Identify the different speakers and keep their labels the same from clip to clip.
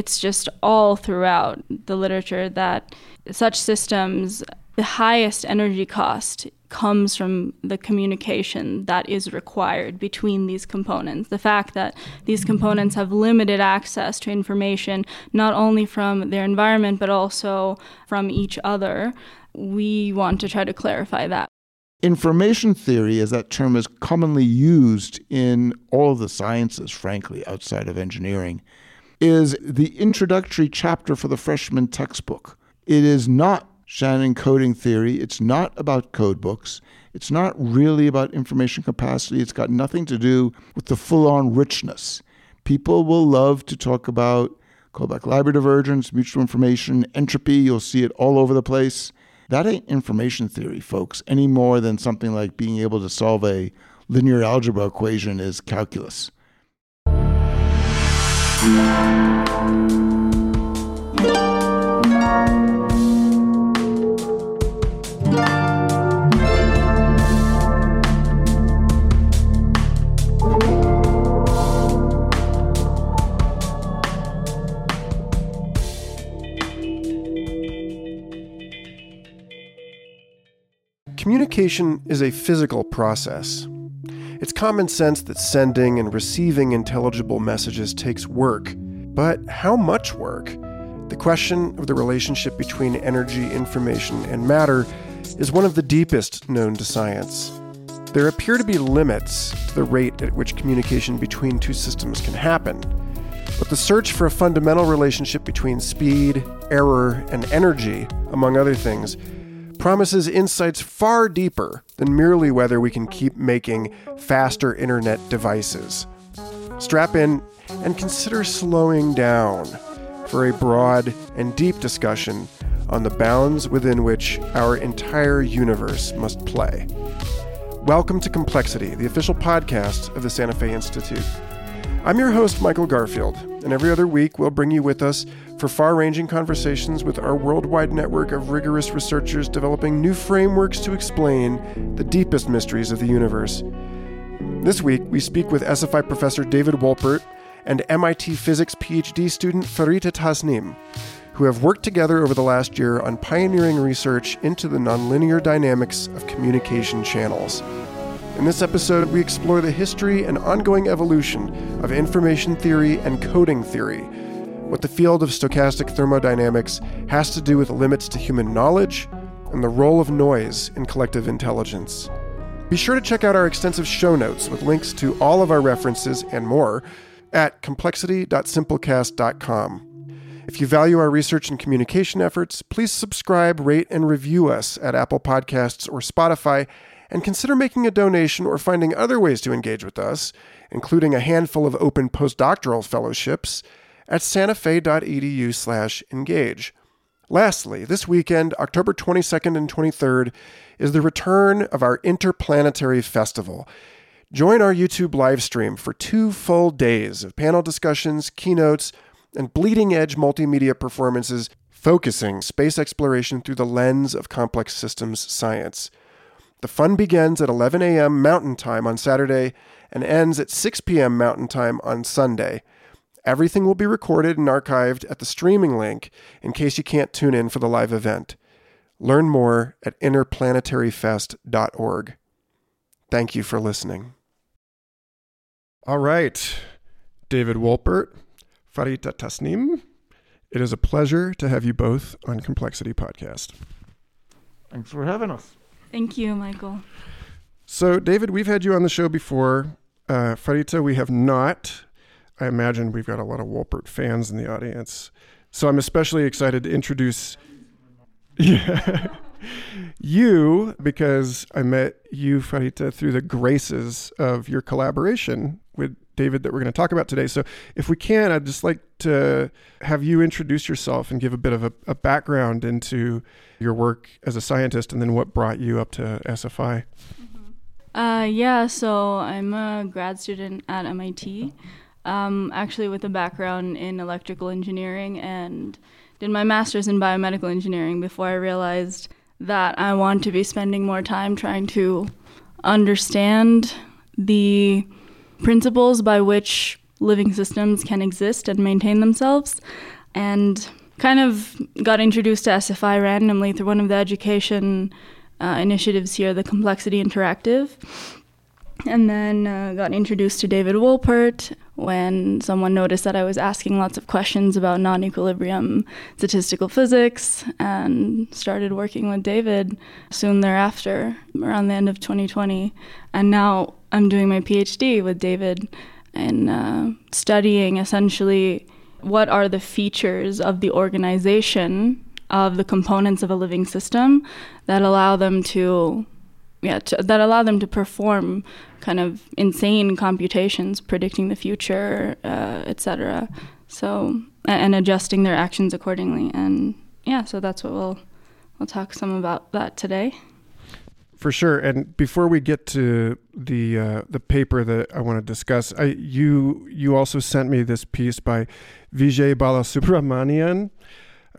Speaker 1: it's just all throughout the literature that such systems, the highest energy cost comes from the communication that is required between these components. The fact that these components have limited access to information, not only from their environment, but also from each other. We want to try to clarify that.
Speaker 2: Information theory, as that term is commonly used in all the sciences, frankly, outside of engineering, is the introductory chapter for the freshman textbook. It is not Shannon coding theory. It's not about code books. It's not really about information capacity. It's got nothing to do with the full on richness. People will love to talk about Kullback-Leibler divergence, mutual information, entropy. You'll see it all over the place. That ain't information theory, folks, any more than something like being able to solve a linear algebra equation is calculus.
Speaker 3: Communication is a physical process. It's common sense that sending and receiving intelligible messages takes work. But how much work? The question of the relationship between energy, information, and matter is one of the deepest known to science. There appear to be limits to the rate at which communication between two systems can happen. But the search for a fundamental relationship between speed, error, and energy, among other things, promises insights far deeper than merely whether we can keep making faster internet devices. Strap in and consider slowing down for a broad and deep discussion on the bounds within which our entire universe must play. Welcome to Complexity, the official podcast of the Santa Fe Institute. I'm your host, Michael Garfield, and every other week we'll bring you with us for far ranging conversations with our worldwide network of rigorous researchers developing new frameworks to explain the deepest mysteries of the universe. This week, we speak with SFI professor David Wolpert and MIT physics PhD student Farita Tasnim, who have worked together over the last year on pioneering research into the nonlinear dynamics of communication channels. In this episode, we explore the history and ongoing evolution of information theory and coding theory what the field of stochastic thermodynamics has to do with limits to human knowledge and the role of noise in collective intelligence. Be sure to check out our extensive show notes with links to all of our references and more at complexity.simplecast.com. If you value our research and communication efforts, please subscribe, rate, and review us at Apple Podcasts or Spotify, and consider making a donation or finding other ways to engage with us, including a handful of open postdoctoral fellowships at santafe.edu slash engage. Lastly, this weekend, October 22nd and 23rd, is the return of our Interplanetary Festival. Join our YouTube live stream for two full days of panel discussions, keynotes, and bleeding edge multimedia performances focusing space exploration through the lens of complex systems science. The fun begins at 11 a.m. Mountain Time on Saturday and ends at 6 p.m. Mountain Time on Sunday. Everything will be recorded and archived at the streaming link in case you can't tune in for the live event. Learn more at interplanetaryfest.org. Thank you for listening. All right, David Wolpert, Farita Tasnim. It is a pleasure to have you both on Complexity Podcast.
Speaker 2: Thanks for having us.
Speaker 1: Thank you, Michael.
Speaker 3: So, David, we've had you on the show before. Uh, Farita, we have not. I imagine we've got a lot of Wolpert fans in the audience. So I'm especially excited to introduce you because I met you, Farita, through the graces of your collaboration with David that we're going to talk about today. So if we can, I'd just like to have you introduce yourself and give a bit of a, a background into your work as a scientist and then what brought you up to SFI.
Speaker 1: Mm-hmm. Uh, yeah, so I'm a grad student at MIT um, actually with a background in electrical engineering and did my master's in biomedical engineering before I realized that I want to be spending more time trying to understand the principles by which living systems can exist and maintain themselves. And kind of got introduced to SFI randomly through one of the education uh, initiatives here, the Complexity Interactive. And then uh, got introduced to David Wolpert when someone noticed that I was asking lots of questions about non equilibrium statistical physics and started working with David soon thereafter, around the end of 2020. And now I'm doing my PhD with David and uh, studying essentially what are the features of the organization of the components of a living system that allow them to yeah to, that allow them to perform kind of insane computations predicting the future uh, etc so and adjusting their actions accordingly. And yeah so that's what we'll we'll talk some about that today.
Speaker 4: For sure. And before we get to the uh, the paper that I want to discuss, I, you you also sent me this piece by Vijay Balasubramanian,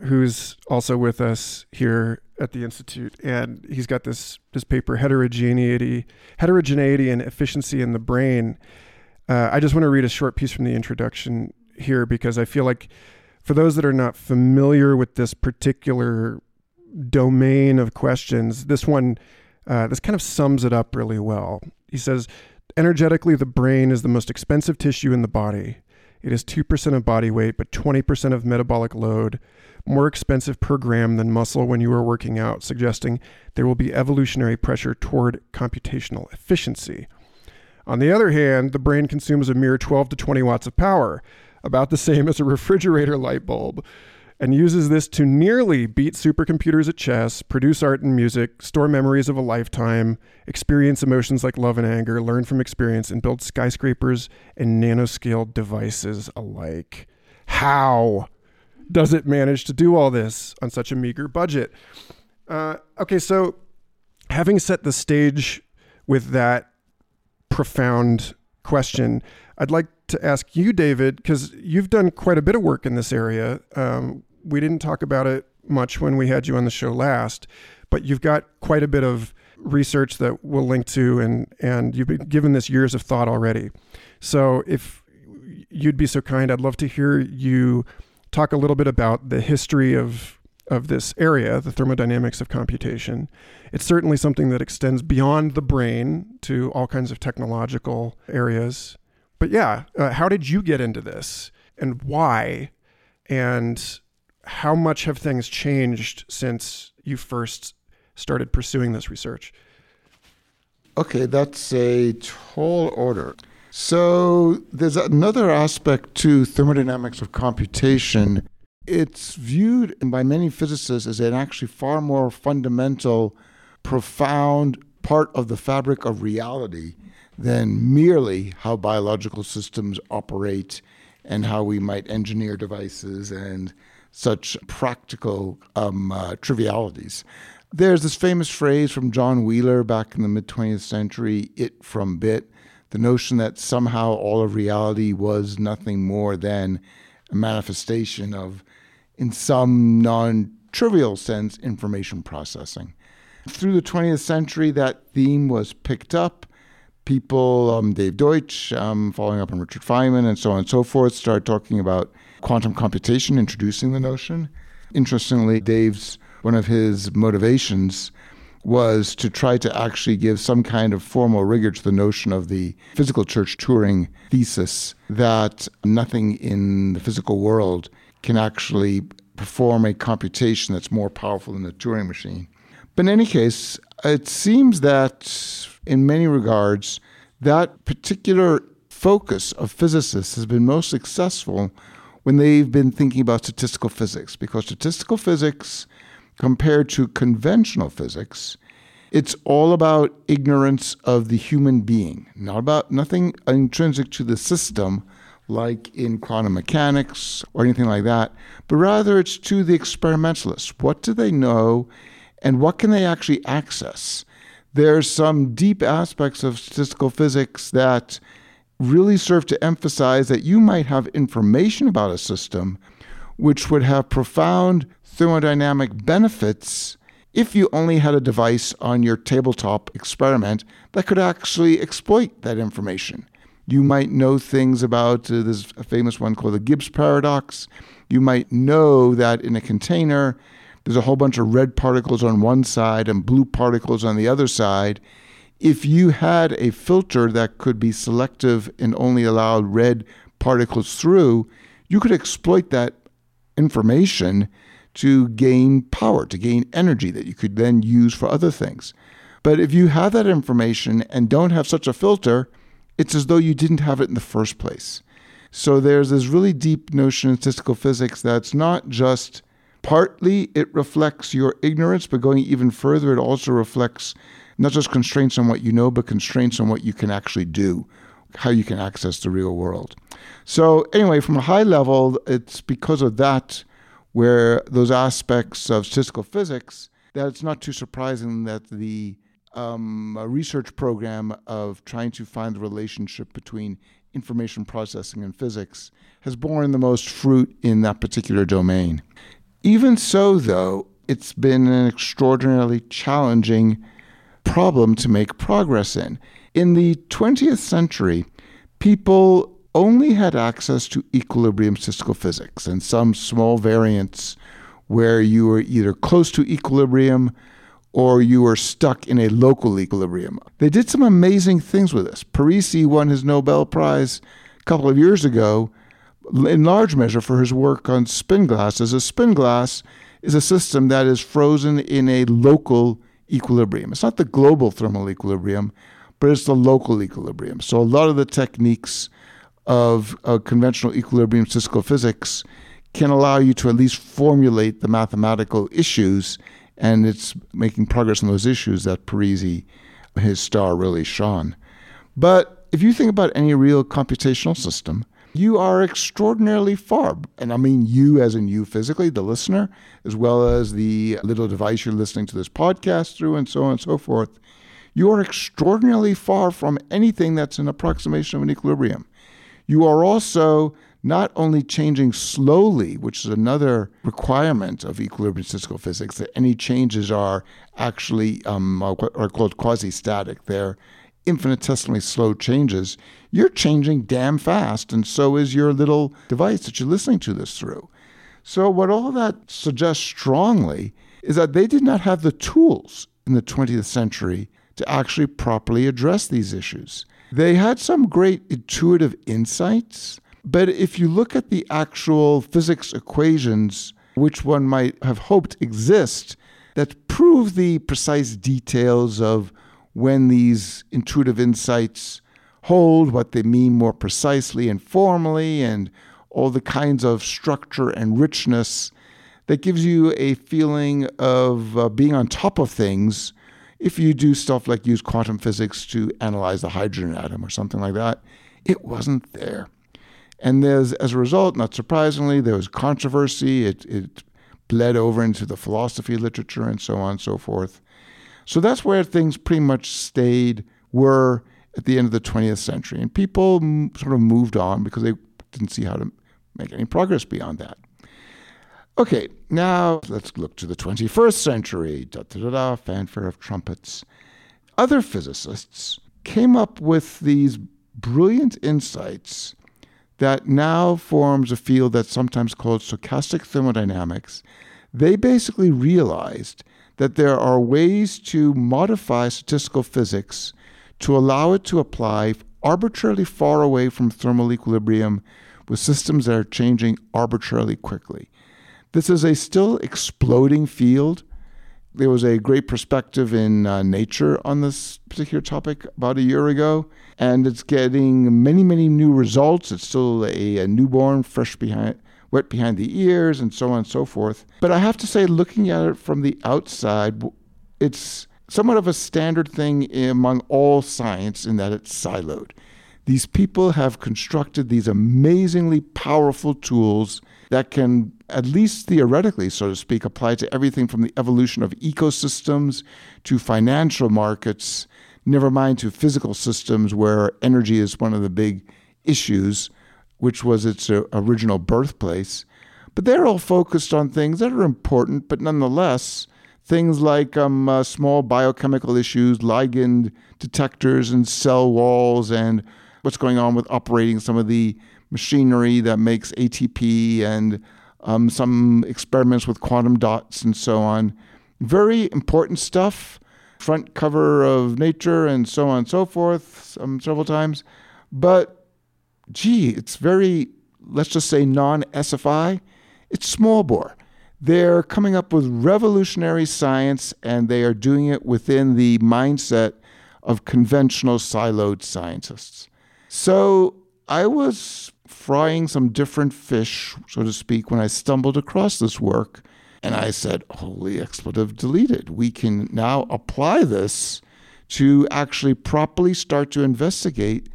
Speaker 4: who's also with us here at the institute, and he's got this this paper heterogeneity heterogeneity and efficiency in the brain. Uh, I just want to read a short piece from the introduction here because I feel like for those that are not familiar with this particular domain of questions, this one uh, this kind of sums it up really well. He says, energetically, the brain is the most expensive tissue in the body. It is 2% of body weight, but 20% of metabolic load, more expensive per gram than muscle when you are working out, suggesting there will be evolutionary pressure toward computational efficiency. On the other hand, the brain consumes a mere 12 to 20 watts of power, about the same as a refrigerator light bulb and uses this to nearly beat supercomputers at chess, produce art and music, store memories of a lifetime, experience emotions like love and anger, learn from experience, and build skyscrapers and nanoscale devices alike. How does it manage to do all this on such a meager budget? Uh, okay, so having set the stage with that profound question, I'd like to ask you, David, because you've done quite a bit of work in this area. Um, we didn't talk about it much when we had you on the show last, but you've got quite a bit of research that we'll link to, and and you've been given this years of thought already. So if you'd be so kind, I'd love to hear you talk a little bit about the history of of this area, the thermodynamics of computation. It's certainly something that extends beyond the brain to all kinds of technological areas. But yeah, uh, how did you get into this and why? And how much have things changed since you first started pursuing this research?
Speaker 2: Okay, that's a tall order. So there's another aspect to thermodynamics of computation. It's viewed by many physicists as an actually far more fundamental, profound part of the fabric of reality than merely how biological systems operate and how we might engineer devices and such practical um, uh, trivialities. There's this famous phrase from John Wheeler back in the mid 20th century it from bit, the notion that somehow all of reality was nothing more than a manifestation of, in some non trivial sense, information processing. Through the 20th century, that theme was picked up. People, um, Dave Deutsch, um, following up on Richard Feynman, and so on and so forth, started talking about quantum computation, introducing the notion. Interestingly, Dave's one of his motivations was to try to actually give some kind of formal rigor to the notion of the physical church Turing thesis that nothing in the physical world can actually perform a computation that's more powerful than the Turing machine. But in any case, it seems that in many regards, that particular focus of physicists has been most successful when they've been thinking about statistical physics, because statistical physics, compared to conventional physics, it's all about ignorance of the human being, not about nothing intrinsic to the system like in quantum mechanics or anything like that, but rather it's to the experimentalists. What do they know and what can they actually access? There's some deep aspects of statistical physics that really serve to emphasize that you might have information about a system which would have profound thermodynamic benefits if you only had a device on your tabletop experiment that could actually exploit that information. You might know things about uh, this famous one called the Gibbs paradox. You might know that in a container, there's a whole bunch of red particles on one side and blue particles on the other side. If you had a filter that could be selective and only allowed red particles through, you could exploit that information to gain power, to gain energy that you could then use for other things. But if you have that information and don't have such a filter, it's as though you didn't have it in the first place. So there's this really deep notion in statistical physics that's not just partly it reflects your ignorance, but going even further, it also reflects not just constraints on what you know, but constraints on what you can actually do, how you can access the real world. So, anyway, from a high level, it's because of that where those aspects of statistical physics that it's not too surprising that the um, research program of trying to find the relationship between information processing and physics has borne the most fruit in that particular domain. Even so, though, it's been an extraordinarily challenging problem to make progress in. In the 20th century, people only had access to equilibrium statistical physics and some small variants where you were either close to equilibrium or you were stuck in a local equilibrium. They did some amazing things with this. Parisi won his Nobel Prize a couple of years ago in large measure for his work on spin glasses. A spin glass is a system that is frozen in a local equilibrium. It's not the global thermal equilibrium, but it's the local equilibrium. So a lot of the techniques of conventional equilibrium statistical physics can allow you to at least formulate the mathematical issues, and it's making progress on those issues that Parisi, his star, really shone. But if you think about any real computational system, you are extraordinarily far. And I mean you as in you physically, the listener, as well as the little device you're listening to this podcast through, and so on and so forth. You are extraordinarily far from anything that's an approximation of an equilibrium. You are also not only changing slowly, which is another requirement of equilibrium statistical physics, that any changes are actually um, are called quasi-static. They're infinitesimally slow changes, you're changing damn fast, and so is your little device that you're listening to this through. So, what all that suggests strongly is that they did not have the tools in the 20th century to actually properly address these issues. They had some great intuitive insights, but if you look at the actual physics equations, which one might have hoped exist, that prove the precise details of when these intuitive insights hold, what they mean more precisely and formally, and all the kinds of structure and richness that gives you a feeling of uh, being on top of things if you do stuff like use quantum physics to analyze the hydrogen atom or something like that. It wasn't there. And there's, as a result, not surprisingly, there was controversy. It, it bled over into the philosophy literature and so on and so forth. So that's where things pretty much stayed, were at the end of the 20th century. And people sort of moved on because they didn't see how to make any progress beyond that. Okay, now let's look to the 21st century. Da, da, da, da, fanfare of trumpets. Other physicists came up with these brilliant insights that now forms a field that's sometimes called stochastic thermodynamics. They basically realized that there are ways to modify statistical physics to allow it to apply arbitrarily far away from thermal equilibrium with systems that are changing arbitrarily quickly. This is a still exploding field. There was a great perspective in uh, Nature on this particular topic about a year ago, and it's getting many, many new results. It's still a, a newborn, fresh behind, wet behind the ears, and so on and so forth. But I have to say, looking at it from the outside, it's somewhat of a standard thing among all science in that it's siloed. These people have constructed these amazingly powerful tools that can, at least theoretically, so to speak, apply to everything from the evolution of ecosystems to financial markets, never mind to physical systems where energy is one of the big issues which was its uh, original birthplace. But they're all focused on things that are important, but nonetheless, things like um, uh, small biochemical issues, ligand detectors and cell walls, and what's going on with operating some of the machinery that makes ATP and um, some experiments with quantum dots and so on. Very important stuff. Front cover of Nature and so on and so forth, um, several times. But gee, it's very, let's just say, non SFI. It's small bore. They're coming up with revolutionary science and they are doing it within the mindset of conventional siloed scientists. So I was frying some different fish, so to speak, when I stumbled across this work. And I said, Holy expletive deleted. We can now apply this to actually properly start to investigate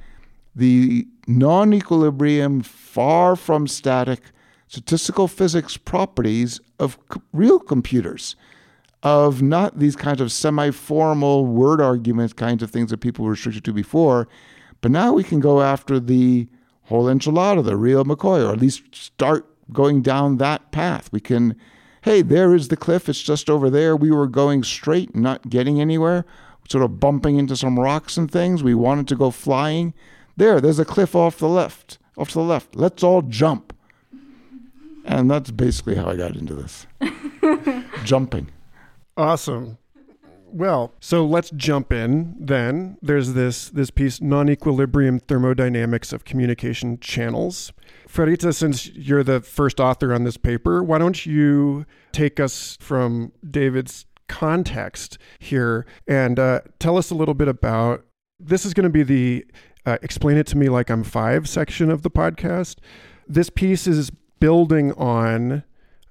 Speaker 2: the non equilibrium, far from static statistical physics properties of real computers, of not these kinds of semi formal word argument kinds of things that people were restricted to before. But now we can go after the whole enchilada, the real McCoy, or at least start going down that path. We can, hey, there is the cliff. It's just over there. We were going straight, not getting anywhere, sort of bumping into some rocks and things. We wanted to go flying. There, there's a cliff off the left, off to the left. Let's all jump. And that's basically how I got into this. Jumping.
Speaker 4: Awesome. Well, so let's jump in then. There's this this piece non-equilibrium thermodynamics of communication channels. Farita, since you're the first author on this paper, why don't you take us from David's context here and uh, tell us a little bit about this is going to be the uh, explain it to me like I'm 5 section of the podcast. This piece is building on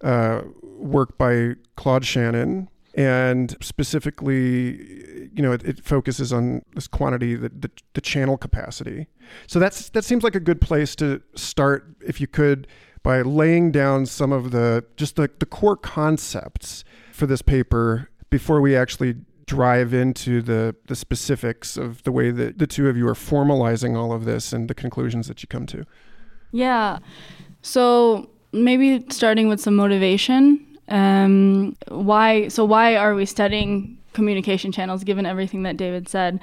Speaker 4: uh, work by Claude Shannon and specifically, you know, it, it focuses on this quantity, the, the, the channel capacity. So that's that seems like a good place to start, if you could, by laying down some of the just the, the core concepts for this paper before we actually drive into the the specifics of the way that the two of you are formalizing all of this and the conclusions that you come to.
Speaker 1: Yeah. So maybe starting with some motivation um, why? So why are we studying communication channels? Given everything that David said,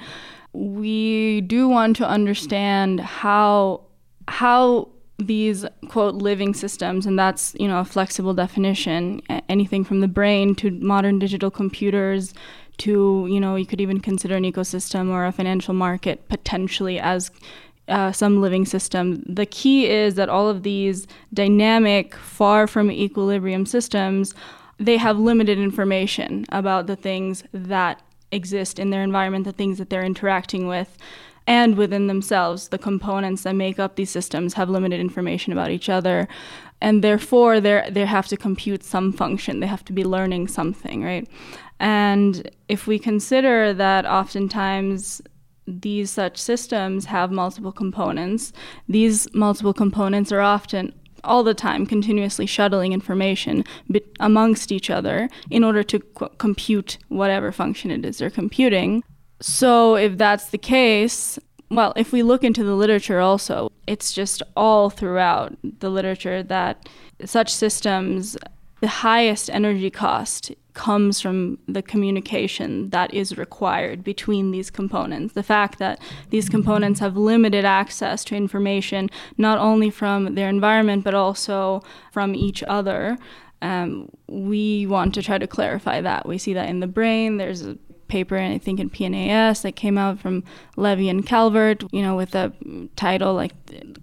Speaker 1: we do want to understand how how these quote living systems and that's you know a flexible definition anything from the brain to modern digital computers to you know you could even consider an ecosystem or a financial market potentially as uh, some living system. The key is that all of these dynamic, far from equilibrium systems, they have limited information about the things that exist in their environment, the things that they're interacting with, and within themselves. The components that make up these systems have limited information about each other. And therefore, they they have to compute some function. They have to be learning something, right? And if we consider that oftentimes these such systems have multiple components. These multiple components are often all the time continuously shuttling information amongst each other in order to qu- compute whatever function it is they're computing. So, if that's the case, well, if we look into the literature also, it's just all throughout the literature that such systems, the highest energy cost comes from the communication that is required between these components. The fact that these components have limited access to information, not only from their environment, but also from each other. Um, we want to try to clarify that. We see that in the brain. There's a paper, I think in PNAS, that came out from Levy and Calvert, you know, with a title like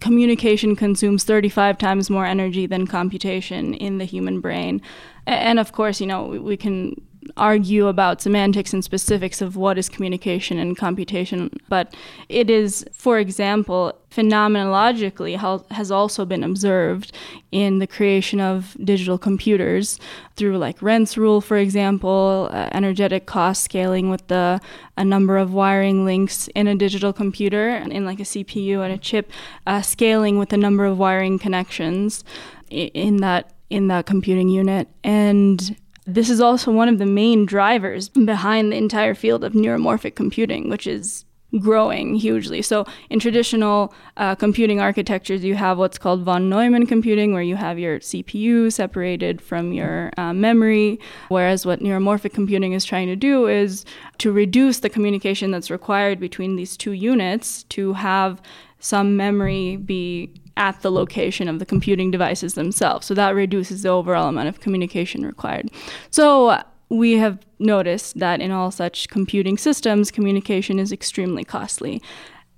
Speaker 1: Communication Consumes 35 Times More Energy Than Computation in the Human Brain. And of course, you know, we can argue about semantics and specifics of what is communication and computation, but it is, for example, phenomenologically has also been observed in the creation of digital computers through like Rent's rule, for example, uh, energetic cost scaling with the a number of wiring links in a digital computer in like a CPU and a chip, uh, scaling with the number of wiring connections in that in that computing unit. And this is also one of the main drivers behind the entire field of neuromorphic computing, which is growing hugely. So, in traditional uh, computing architectures, you have what's called von Neumann computing, where you have your CPU separated from your uh, memory. Whereas, what neuromorphic computing is trying to do is to reduce the communication that's required between these two units to have some memory be at the location of the computing devices themselves. So that reduces the overall amount of communication required. So we have noticed that in all such computing systems, communication is extremely costly.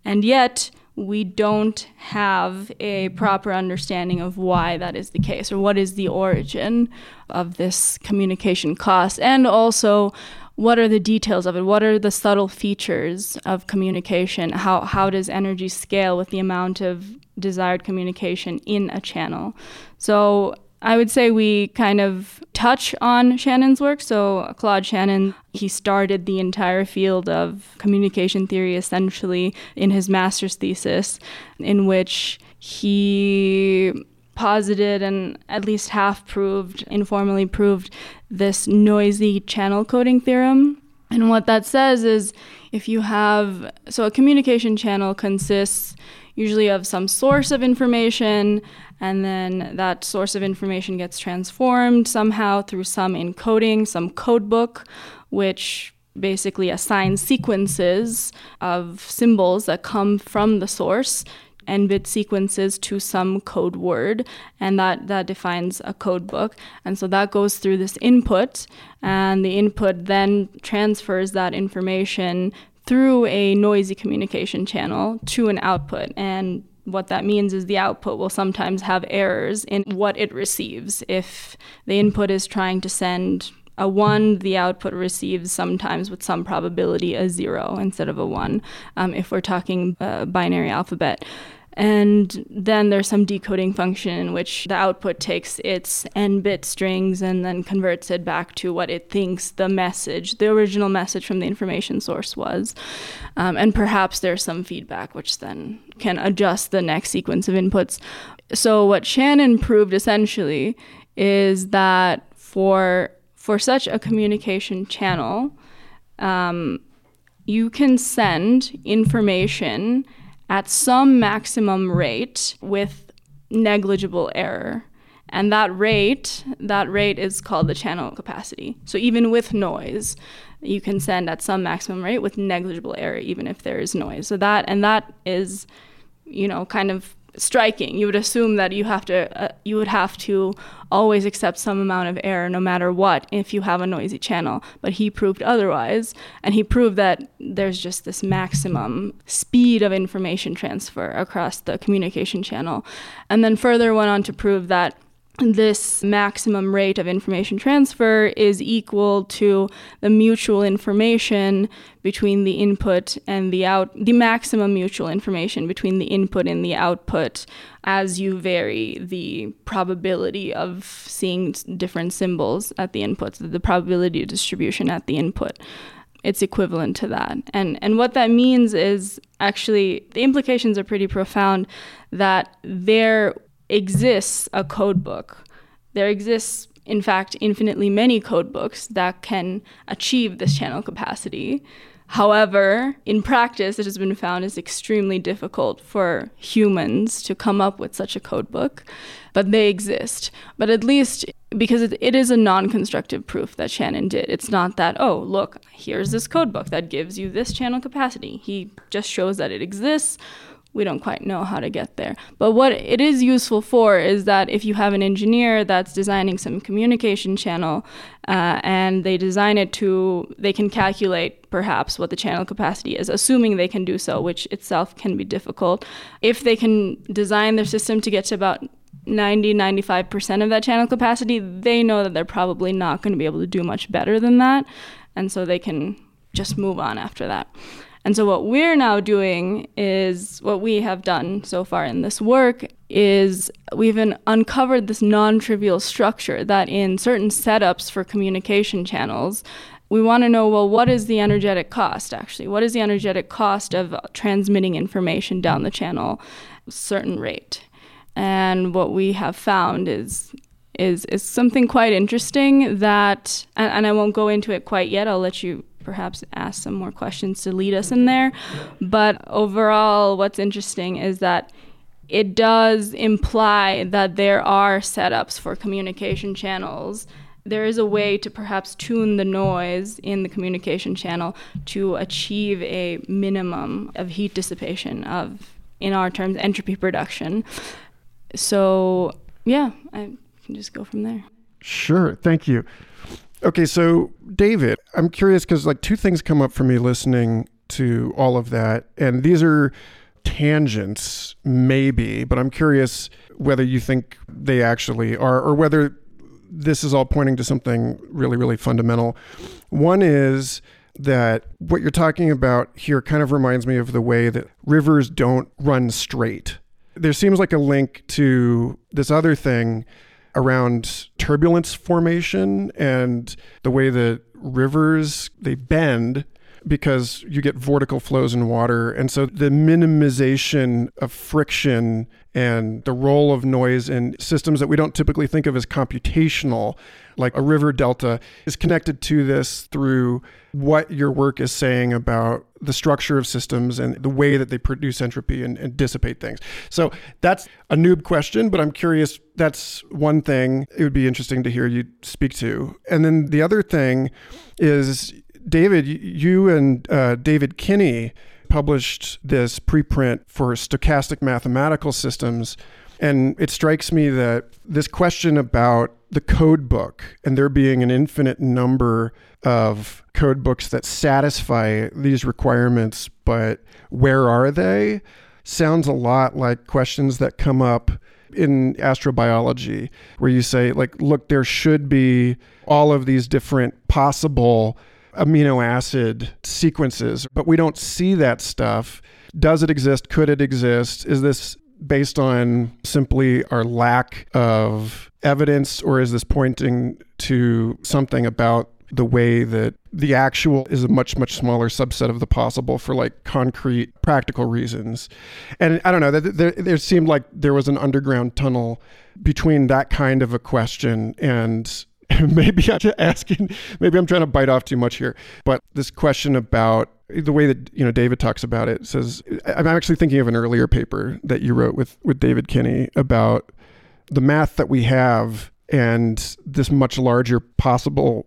Speaker 1: And yet, we don't have a proper understanding of why that is the case or what is the origin of this communication cost and also what are the details of it? What are the subtle features of communication? How how does energy scale with the amount of desired communication in a channel? So I would say we kind of touch on Shannon's work. So, Claude Shannon, he started the entire field of communication theory essentially in his master's thesis, in which he posited and at least half proved, informally proved, this noisy channel coding theorem. And what that says is if you have, so a communication channel consists usually of some source of information and then that source of information gets transformed somehow through some encoding, some codebook, which basically assigns sequences of symbols that come from the source n bit sequences to some code word and that that defines a code book and so that goes through this input and the input then transfers that information through a noisy communication channel to an output and what that means is the output will sometimes have errors in what it receives. If the input is trying to send a 1, the output receives sometimes with some probability a 0 instead of a 1, um, if we're talking uh, binary alphabet. And then there's some decoding function in which the output takes its n bit strings and then converts it back to what it thinks the message, the original message from the information source was. Um, and perhaps there's some feedback, which then can adjust the next sequence of inputs. So, what Shannon proved essentially is that for, for such a communication channel, um, you can send information at some maximum rate with negligible error. And that rate, that rate is called the channel capacity. So even with noise, you can send at some maximum rate with negligible error, even if there is noise. So that and that is, you know, kind of striking. You would assume that you have to uh, you would have to always accept some amount of error no matter what if you have a noisy channel. But he proved otherwise, and he proved that there's just this maximum speed of information transfer across the communication channel. And then further went on to prove that this maximum rate of information transfer is equal to the mutual information between the input and the out the maximum mutual information between the input and the output as you vary the probability of seeing different symbols at the inputs the probability distribution at the input. It's equivalent to that. And and what that means is actually the implications are pretty profound that there exists a code book. There exists, in fact, infinitely many code books that can achieve this channel capacity. However, in practice, it has been found is extremely difficult for humans to come up with such a code book, but they exist. But at least because it, is a non constructive proof that Shannon did. It's not that, oh, look, here's this code book that gives you this channel capacity. He just shows that it exists we don't quite know how to get there. But what it is useful for is that if you have an engineer that's designing some communication channel uh, and they design it to, they can calculate perhaps what the channel capacity is, assuming they can do so, which itself can be difficult. If they can design their system to get to about 90 95% of that channel capacity, they know that they're probably not going to be able to do much better than that. And so they can just move on after that. And so what we're now doing is what we have done so far in this work is we've uncovered this non-trivial structure that in certain setups for communication channels we want to know well what is the energetic cost actually? What is the energetic cost of transmitting information down the channel certain rate? And what we have found is is is something quite interesting that and, and I won't go into it quite yet I'll let you perhaps ask some more questions to lead us in there. But overall, what's interesting is that it does imply that there are setups for communication channels. There is a way to perhaps tune the noise in the communication channel to achieve a minimum of heat dissipation of in our terms, entropy production. So, yeah, I can just go from there.
Speaker 4: Sure. Thank you. Okay, so David, I'm curious because like two things come up for me listening to all of that, and these are tangents, maybe, but I'm curious whether you think they actually are, or whether this is all pointing to something really, really fundamental. One is that what you're talking about here kind of reminds me of the way that rivers don't run straight. There seems like a link to this other thing around turbulence formation and the way that rivers they bend because you get vortical flows in water. And so the minimization of friction and the role of noise in systems that we don't typically think of as computational, like a river delta, is connected to this through what your work is saying about the structure of systems and the way that they produce entropy and, and, dissipate things. So that's a noob question, but I'm curious. That's one thing it would be interesting to hear you speak to. And then the other thing is David, you and uh, David Kinney published this preprint for stochastic mathematical systems. And it strikes me that this question about the code book and there being an infinite number of code books that satisfy these requirements, but where are they? Sounds a lot like questions that come up in astrobiology, where you say, like, look, there should be all of these different possible amino acid sequences, but we don't see that stuff. Does it exist? Could it exist? Is this based on simply our lack of evidence, or is this pointing to something about the way that the actual is a much much smaller subset of the possible for like concrete practical reasons and i don't know there, there seemed like there was an underground tunnel between that kind of a question and maybe I'm asking, maybe I'm trying to bite off too much here, but this question about the way that you know David talks about it says I'm actually thinking of an earlier paper that you wrote with with David Kinney about the math that we have and this much larger possible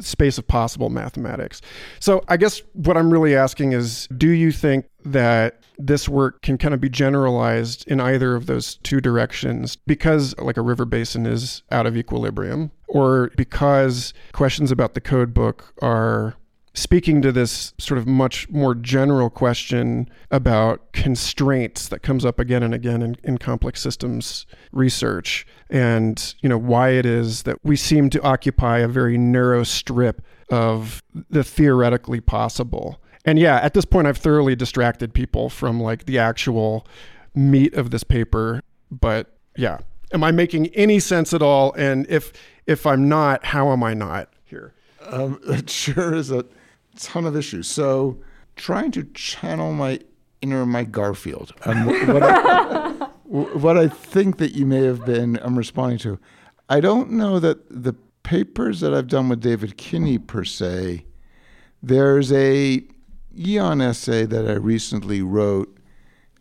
Speaker 4: space of possible mathematics. So I guess what I'm really asking is, do you think that this work can kind of be generalized in either of those two directions because like a river basin is out of equilibrium or because questions about the code book are speaking to this sort of much more general question about constraints that comes up again and again in, in, complex systems research and you know why it is that we seem to occupy a very narrow strip of the theoretically possible and yeah, at this point, I've thoroughly distracted people from like the actual meat of this paper. But yeah, am I making any sense at all? And if if I'm not, how am I not here?
Speaker 2: Um, it sure is a ton of issues. So trying to channel my inner Mike Garfield. Um, what, I, what I think that you may have been I'm responding to. I don't know that the papers that I've done with David Kinney per se. There's a Aeon essay that I recently wrote,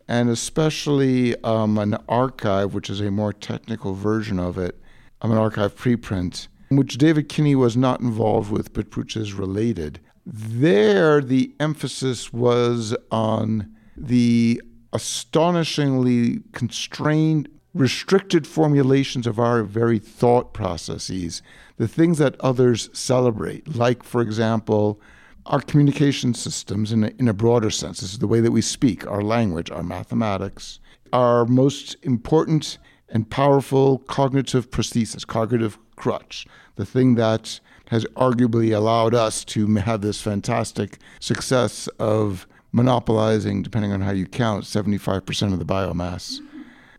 Speaker 2: and especially um, an arXiv, which is a more technical version of it, um, an arXiv preprint, which David Kinney was not involved with, but which is related. There, the emphasis was on the astonishingly constrained, restricted formulations of our very thought processes, the things that others celebrate, like, for example, our communication systems in a, in a broader sense. This is the way that we speak, our language, our mathematics, our most important and powerful cognitive prosthesis, cognitive crutch, the thing that has arguably allowed us to have this fantastic success of monopolizing, depending on how you count, 75% of the biomass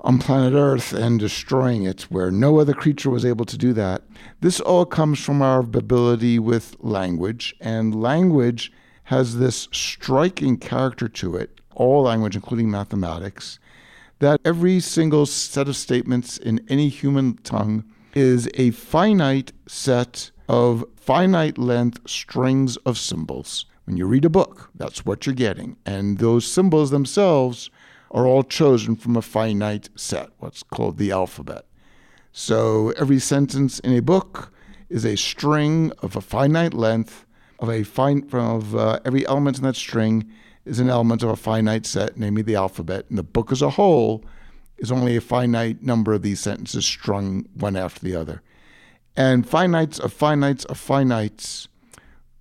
Speaker 2: on planet Earth and destroying it, where no other creature was able to do that. This all comes from our ability with language, and language has this striking character to it, all language, including mathematics, that every single set of statements in any human tongue is a finite set of finite length strings of symbols. When you read a book, that's what you're getting. And those symbols themselves are all chosen from a finite set, what's called the alphabet. So every sentence in a book is a string of a finite length of a fine of uh, every element in that string is an element of a finite set, namely the alphabet, and the book as a whole is only a finite number of these sentences strung one after the other. And finites of finites of finites,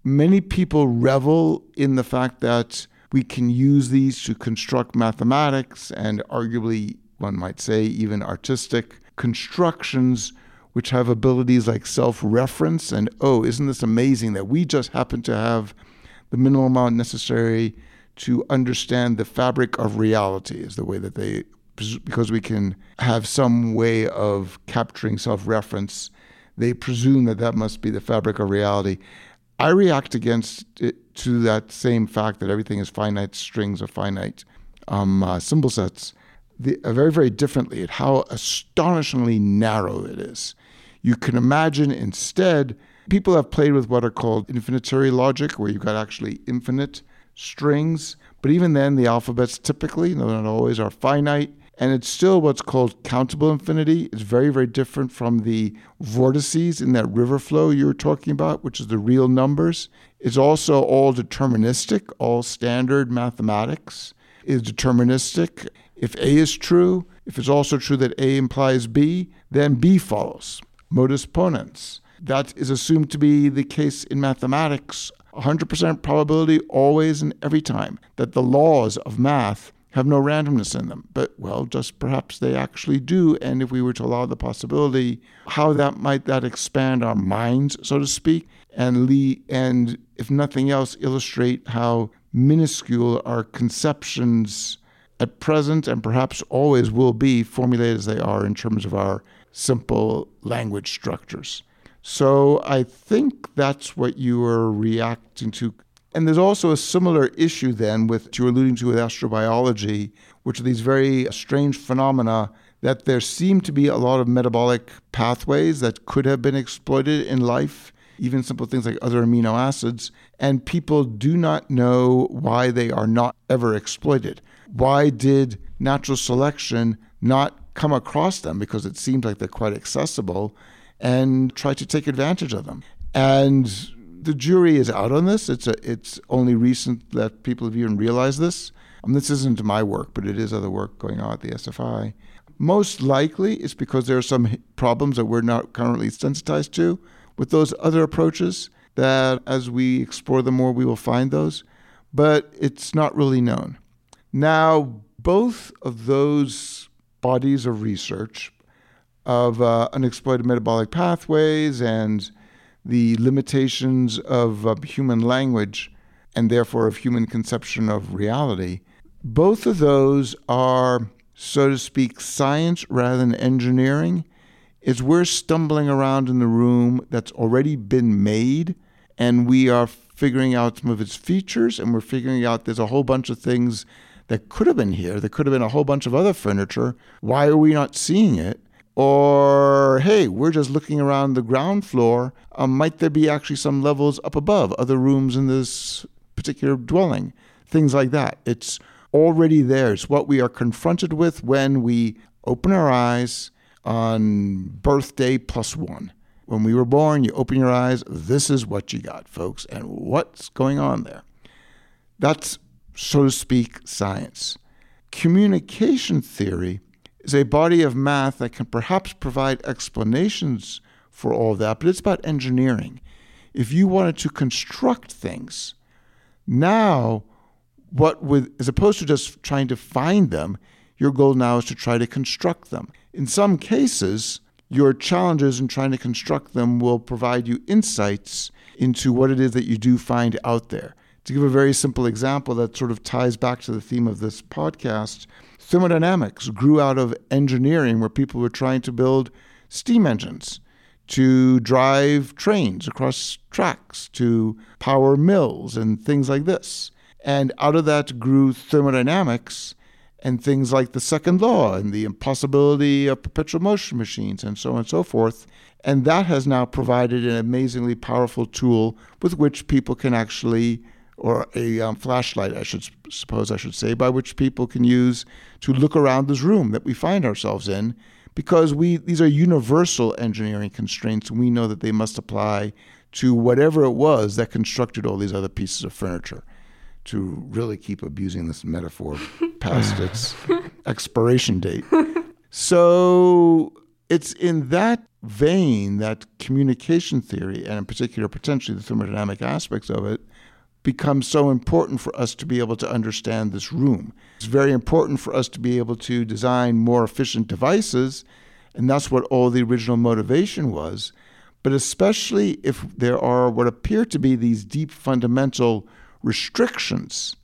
Speaker 2: many people revel in the fact that we can use these to construct mathematics and arguably, one might say, even artistic constructions which have abilities like self reference and, oh, isn't this amazing that we just happen to have the minimal amount necessary to understand the fabric of reality, is the way that they, because we can have some way of capturing self reference, they presume that that must be the fabric of reality. I react against it to that same fact that everything is finite strings or finite um, uh, symbol sets the, uh, very, very differently at how astonishingly narrow it is. You can imagine instead, people have played with what are called infinitary logic, where you've got actually infinite strings. But even then, the alphabets typically, though not always, are finite. And it's still what's called countable infinity. It's very, very different from the vortices in that river flow you were talking about, which is the real numbers. It's also all deterministic, all standard mathematics is deterministic. If A is true, if it's also true that A implies B, then B follows. Modus ponens. That is assumed to be the case in mathematics 100% probability always and every time that the laws of math have no randomness in them. But well, just perhaps they actually do. And if we were to allow the possibility, how that might that expand our minds, so to speak, and Lee, and if nothing else, illustrate how minuscule our conceptions at present and perhaps always will be formulated as they are in terms of our simple language structures. So I think that's what you were reacting to and there's also a similar issue then with what you were alluding to with astrobiology, which are these very strange phenomena that there seem to be a lot of metabolic pathways that could have been exploited in life, even simple things like other amino acids, and people do not know why they are not ever exploited. Why did natural selection not come across them because it seems like they're quite accessible and try to take advantage of them? And the jury is out on this. It's a, it's only recent that people have even realized this. This isn't my work, but it is other work going on at the SFI. Most likely, it's because there are some problems that we're not currently sensitized to with those other approaches. That as we explore them more, we will find those, but it's not really known. Now, both of those bodies of research of uh, unexploited metabolic pathways and the limitations of uh, human language and therefore of human conception of reality, both of those are, so to speak, science rather than engineering. Is we're stumbling around in the room that's already been made and we are figuring out some of its features and we're figuring out there's a whole bunch of things that could have been here. There could have been a whole bunch of other furniture. Why are we not seeing it? Or, hey, we're just looking around the ground floor. Um, might there be actually some levels up above, other rooms in this particular dwelling? Things like that. It's already there. It's what we are confronted with when we open our eyes on birthday plus one. When we were born, you open your eyes, this is what you got, folks, and what's going on there. That's, so to speak, science. Communication theory is a body of math that can perhaps provide explanations for all that, but it's about engineering. If you wanted to construct things, now what with as opposed to just trying to find them, your goal now is to try to construct them. In some cases, your challenges in trying to construct them will provide you insights into what it is that you do find out there. To give a very simple example that sort of ties back to the theme of this podcast, Thermodynamics grew out of engineering, where people were trying to build steam engines to drive trains across tracks, to power mills, and things like this. And out of that grew thermodynamics and things like the second law and the impossibility of perpetual motion machines and so on and so forth. And that has now provided an amazingly powerful tool with which people can actually or a um, flashlight, I should suppose I should say, by which people can use to look around this room that we find ourselves in, because we these are universal engineering constraints, and we know that they must apply to whatever it was that constructed all these other pieces of furniture. to really keep abusing this metaphor past its expiration date. So it's in that vein that communication theory, and in particular, potentially the thermodynamic aspects of it, becomes so important for us to be able to understand this room. It's very important for us to be able to design more efficient devices, and that's what all the original motivation was. But especially if there are what appear to be these deep fundamental restrictions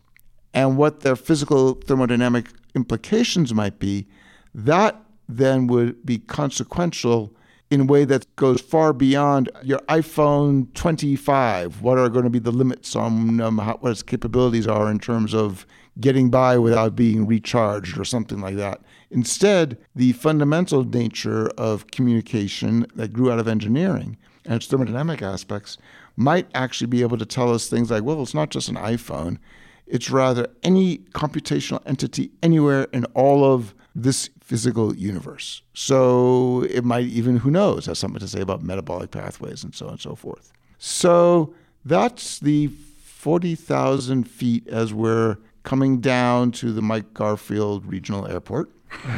Speaker 2: and what their physical thermodynamic implications might be, that then would be consequential in a way that goes far beyond your iPhone 25. What are going to be the limits on um, how, what its capabilities are in terms of getting by without being recharged or something like that. Instead, the fundamental nature of communication that grew out of engineering and its thermodynamic aspects might actually be able to tell us things like, well, it's not just an iPhone, it's rather any computational entity anywhere in all of this physical universe. So it might even, who knows, have something to say about metabolic pathways and so on and so forth. So that's the 40,000 feet as we're coming down to the Mike Garfield Regional Airport.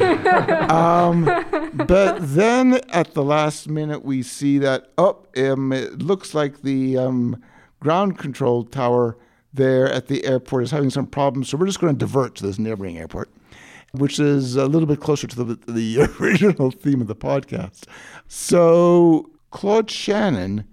Speaker 2: um, but then at the last minute, we see that, oh, um, it looks like the um, ground control tower there at the airport is having some problems. So we're just going to divert to this neighboring airport which is a little bit closer to the, the original theme of the podcast. So, Claude Shannon,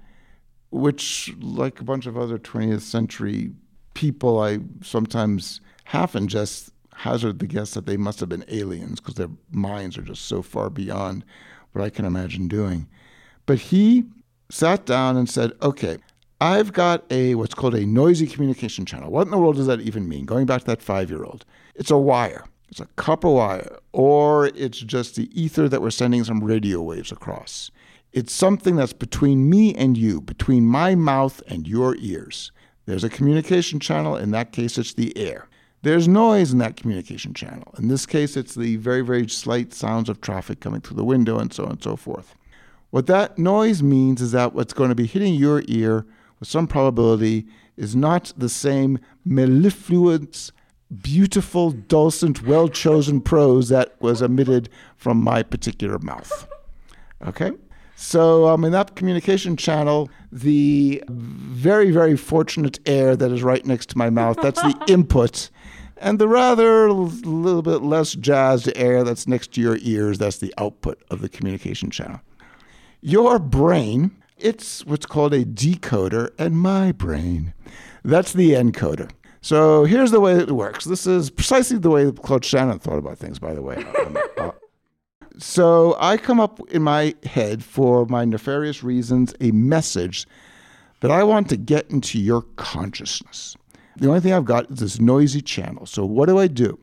Speaker 2: which, like a bunch of other 20th century people, I sometimes half just hazard the guess that they must have been aliens because their minds are just so far beyond what I can imagine doing. But he sat down and said, okay, I've got a what's called a noisy communication channel. What in the world does that even mean? Going back to that five year old, it's a wire. It's a copper wire, or it's just the ether that we're sending some radio waves across. It's something that's between me and you, between my mouth and your ears. There's a communication channel. In that case, it's the air. There's noise in that communication channel. In this case, it's the very, very slight sounds of traffic coming through the window and so on and so forth. What that noise means is that what's going to be hitting your ear with some probability is not the same mellifluence beautiful, dulcet, well chosen prose that was emitted from my particular mouth. Okay? So, um, in that communication channel, the very, very fortunate air that is right next to my mouth, that's the input. And the rather little bit less jazzed air that's next to your ears, that's the output of the communication channel. Your brain, it's what's called a decoder, and my brain, that's the encoder. So here's the way it works. This is precisely the way Claude Shannon thought about things, by the way. Um, uh, so I come up in my head for my nefarious reasons a message that I want to get into your consciousness. The only thing I've got is this noisy channel. So what do I do?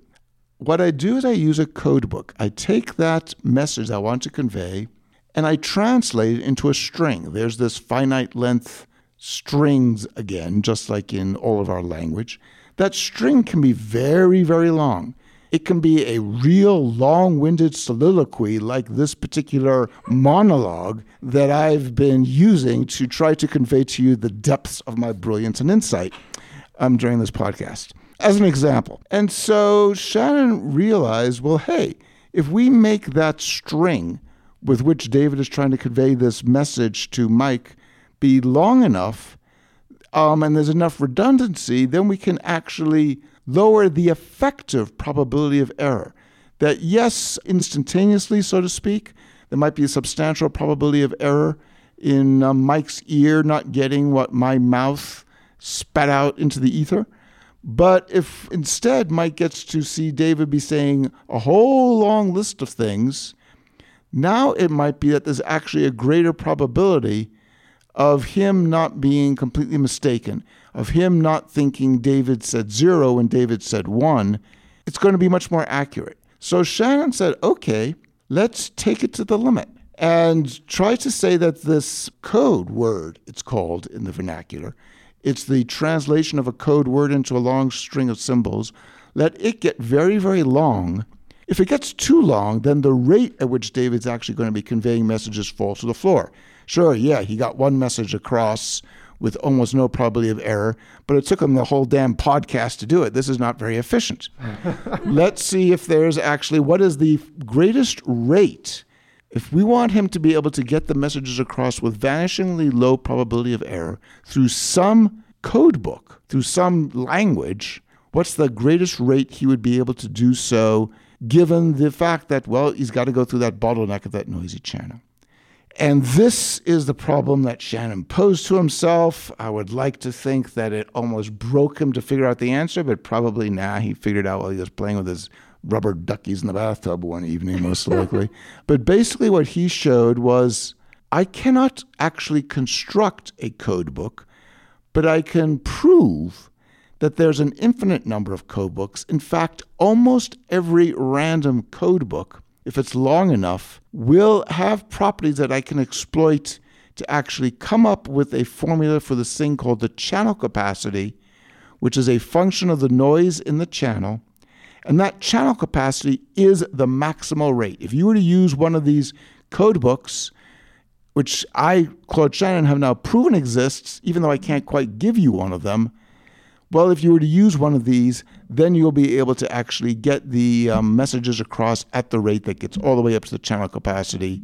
Speaker 2: What I do is I use a code book. I take that message I want to convey and I translate it into a string. There's this finite length strings again, just like in all of our language. That string can be very, very long. It can be a real long winded soliloquy, like this particular monologue that I've been using to try to convey to you the depths of my brilliance and insight um, during this podcast, as an example. And so Shannon realized well, hey, if we make that string with which David is trying to convey this message to Mike be long enough um, and there's enough redundancy, then we can actually lower the effective probability of error. That, yes, instantaneously, so to speak, there might be a substantial probability of error in uh, Mike's ear not getting what my mouth spat out into the ether. But if instead Mike gets to see David be saying a whole long list of things, now it might be that there's actually a greater probability of him not being completely mistaken, of him not thinking David said zero and David said one, it's going to be much more accurate. So Shannon said, okay, let's take it to the limit and try to say that this code word, it's called in the vernacular, it's the translation of a code word into a long string of symbols. Let it get very, very long. If it gets too long, then the rate at which David's actually going to be conveying messages falls to the floor. Sure, yeah, he got one message across with almost no probability of error, but it took him the whole damn podcast to do it. This is not very efficient. Let's see if there's actually what is the greatest rate. If we want him to be able to get the messages across with vanishingly low probability of error through some code book, through some language, what's the greatest rate he would be able to do so given the fact that, well, he's got to go through that bottleneck of that noisy channel? And this is the problem that Shannon posed to himself. I would like to think that it almost broke him to figure out the answer, but probably nah, he figured out while he was playing with his rubber duckies in the bathtub one evening, most likely. but basically, what he showed was I cannot actually construct a code book, but I can prove that there's an infinite number of code books. In fact, almost every random code book if it's long enough, will have properties that I can exploit to actually come up with a formula for this thing called the channel capacity, which is a function of the noise in the channel. And that channel capacity is the maximal rate. If you were to use one of these code books, which I, Claude Shannon, have now proven exists, even though I can't quite give you one of them, well, if you were to use one of these, then you'll be able to actually get the um, messages across at the rate that gets all the way up to the channel capacity.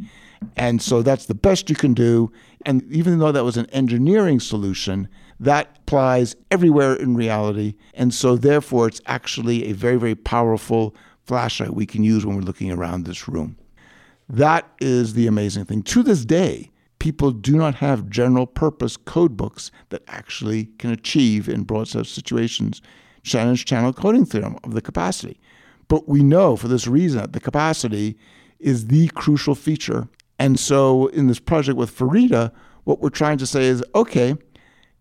Speaker 2: And so that's the best you can do. And even though that was an engineering solution, that applies everywhere in reality. And so, therefore, it's actually a very, very powerful flashlight we can use when we're looking around this room. That is the amazing thing. To this day, people do not have general purpose code books that actually can achieve in broad set situations Shannon's channel coding theorem of the capacity. But we know for this reason that the capacity is the crucial feature. And so in this project with Farita, what we're trying to say is okay,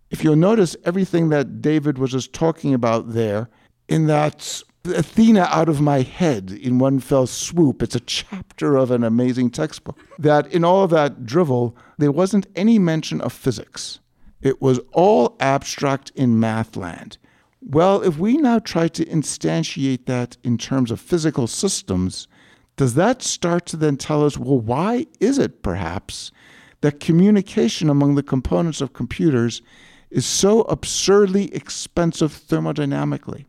Speaker 2: if you'll notice everything that David was just talking about there, in that Athena out of my head in one fell swoop. It's a chapter of an amazing textbook. That in all of that drivel, there wasn't any mention of physics. It was all abstract in math land. Well, if we now try to instantiate that in terms of physical systems, does that start to then tell us, well, why is it perhaps that communication among the components of computers is so absurdly expensive thermodynamically?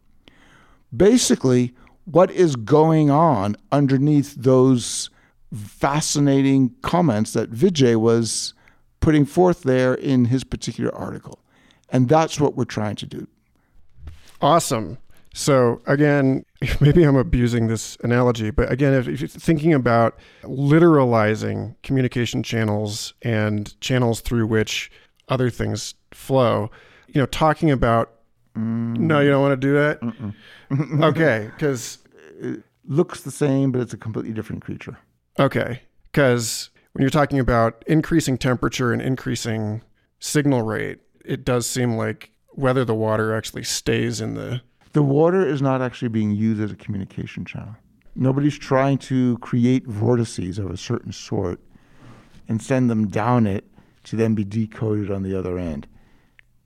Speaker 2: Basically what is going on underneath those fascinating comments that Vijay was putting forth there in his particular article. And that's what we're trying to do.
Speaker 4: Awesome. So, again, maybe I'm abusing this analogy, but again, if, if you're thinking about literalizing communication channels and channels through which other things flow, you know, talking about Mm. No, you don't want to do that? okay, because.
Speaker 2: It looks the same, but it's a completely different creature.
Speaker 4: Okay, because when you're talking about increasing temperature and increasing signal rate, it does seem like whether the water actually stays in the.
Speaker 2: The water is not actually being used as a communication channel. Nobody's trying to create vortices of a certain sort and send them down it to then be decoded on the other end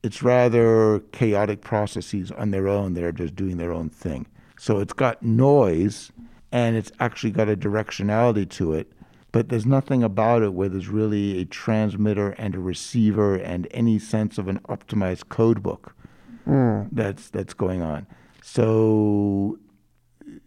Speaker 2: it's rather chaotic processes on their own that are just doing their own thing. So it's got noise and it's actually got a directionality to it, but there's nothing about it where there's really a transmitter and a receiver and any sense of an optimized code book mm. that's that's going on. So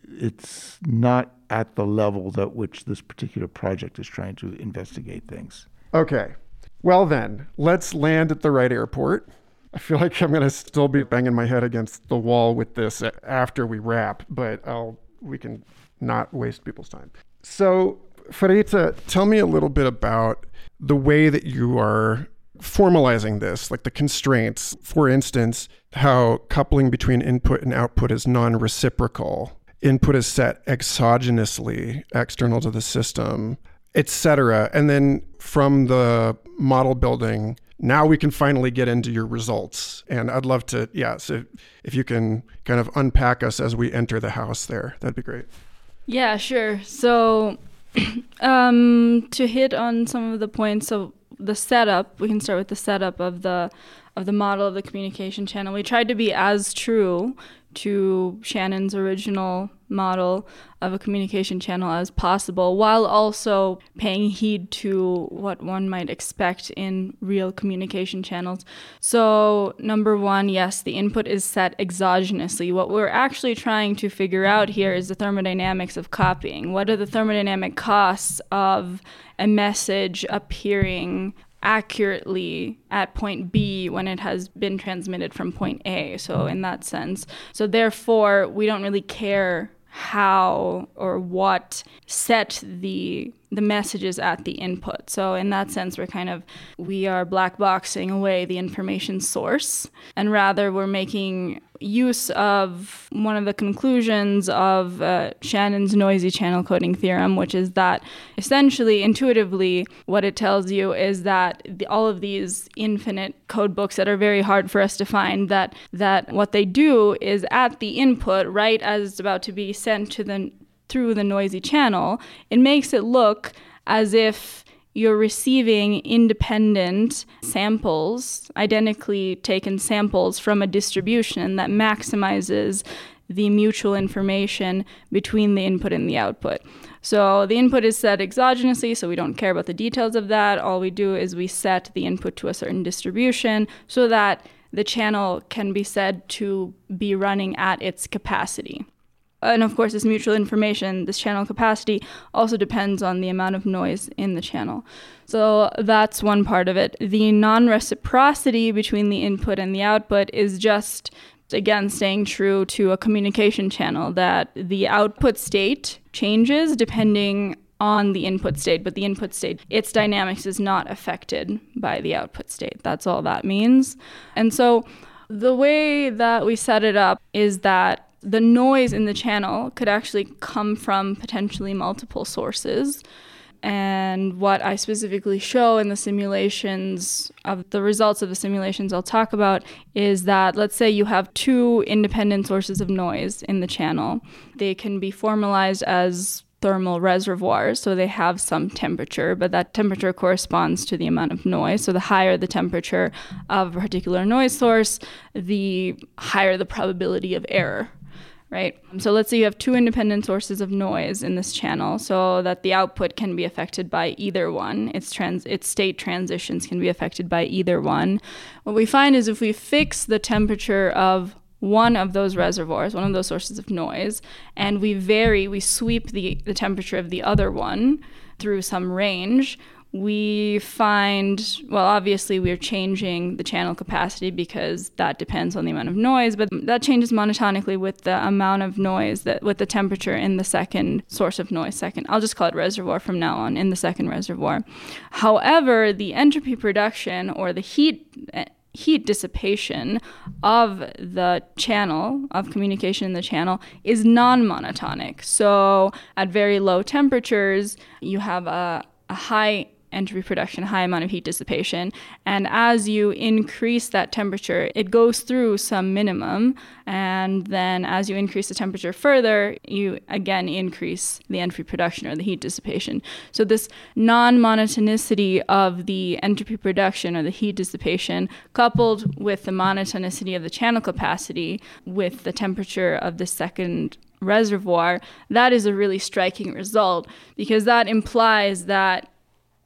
Speaker 2: it's not at the level at which this particular project is trying to investigate things.
Speaker 4: Okay. Well then, let's land at the right airport. I feel like I'm gonna still be banging my head against the wall with this after we wrap, but I'll we can not waste people's time. So, Farita, tell me a little bit about the way that you are formalizing this, like the constraints. For instance, how coupling between input and output is non-reciprocal. Input is set exogenously, external to the system, etc. And then from the model building now we can finally get into your results. And I'd love to, yeah, so if you can kind of unpack us as we enter the house there, that'd be great.
Speaker 1: Yeah, sure. So um, to hit on some of the points of the setup, we can start with the setup of the of the model of the communication channel. We tried to be as true to Shannon's original model of a communication channel as possible while also paying heed to what one might expect in real communication channels. So, number one, yes, the input is set exogenously. What we're actually trying to figure out here is the thermodynamics of copying. What are the thermodynamic costs of a message appearing accurately at point B when it has been transmitted from point A. So, in that sense. So, therefore, we don't really care how or what set the the messages at the input. So in that sense we're kind of we are black boxing away the information source and rather we're making use of one of the conclusions of uh, Shannon's noisy channel coding theorem, which is that essentially, intuitively, what it tells you is that the, all of these infinite code books that are very hard for us to find, that that what they do is at the input, right as it's about to be sent to the through the noisy channel, it makes it look as if you're receiving independent samples, identically taken samples from a distribution that maximizes the mutual information between the input and the output. So the input is set exogenously, so we don't care about the details of that. All we do is we set the input to a certain distribution so that the channel can be said to be running at its capacity and of course, this mutual information, this channel capacity, also depends on the amount of noise in the channel. So that's one part of it. The non reciprocity between the input and the output is just, again, staying true to a communication channel that the output state changes depending on the input state, but the input state, its dynamics is not affected by the output state. That's all that means. And so the way that we set it up is that the noise in the channel could actually come from potentially multiple sources. And what I specifically show in the simulations of the results of the simulations I'll talk about is that let's say you have two independent sources of noise in the channel. They can be formalized as thermal reservoirs, so they have some temperature, but that temperature corresponds to the amount of noise. So the higher the temperature of a particular noise source, the higher the probability of error right? So let's say you have two independent sources of noise in this channel so that the output can be affected by either one. Its trans its state transitions can be affected by either one. What we find is if we fix the temperature of one of those reservoirs, one of those sources of noise, and we vary, we sweep the, the temperature of the other one through some range, we find, well, obviously, we're changing the channel capacity because that depends on the amount of noise, but that changes monotonically with the amount of noise that, with the temperature in the second source of noise, second. I'll just call it reservoir from now on, in the second reservoir. However, the entropy production or the heat eh, heat dissipation of the channel of communication in the channel is non-monotonic. So at very low temperatures, you have a, a high entropy production, high amount of heat dissipation. And as you increase that temperature, it goes through some minimum. And then as you increase the temperature further, you again increase the entropy production or the heat dissipation. So, this non monotonicity of the entropy production or the heat dissipation, coupled with the monotonicity of the channel capacity with the temperature of the second reservoir, that is a really striking result because that implies that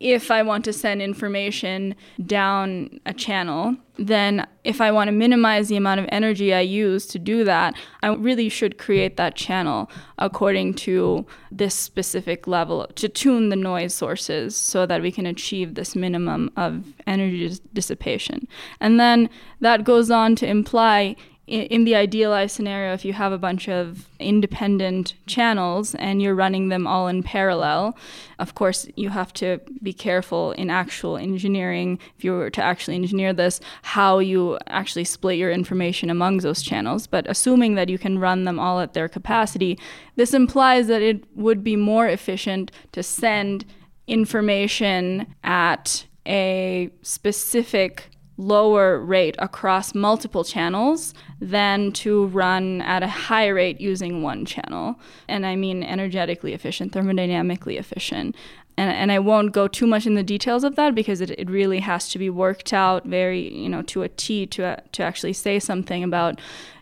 Speaker 1: if I want to send information down a channel, then if I want to minimize the amount of energy I use to do that, I really should create that channel according to this specific level to tune the noise sources so that we can achieve this minimum of energy dissipation. And then that goes on to imply in the idealized scenario, if you have a bunch of independent channels and you're running them all in parallel, of course, you have to be careful in actual engineering, if you were to actually engineer this, how you actually split your information among those channels. But assuming that you can run them all at their capacity, this implies that it would be more efficient to send information at a specific lower rate across multiple channels than to run at a high rate using one channel. And I mean energetically efficient, thermodynamically efficient. and, and I won't go too much in the details of that because it, it really has to be worked out very, you know, to a T to, to actually say something about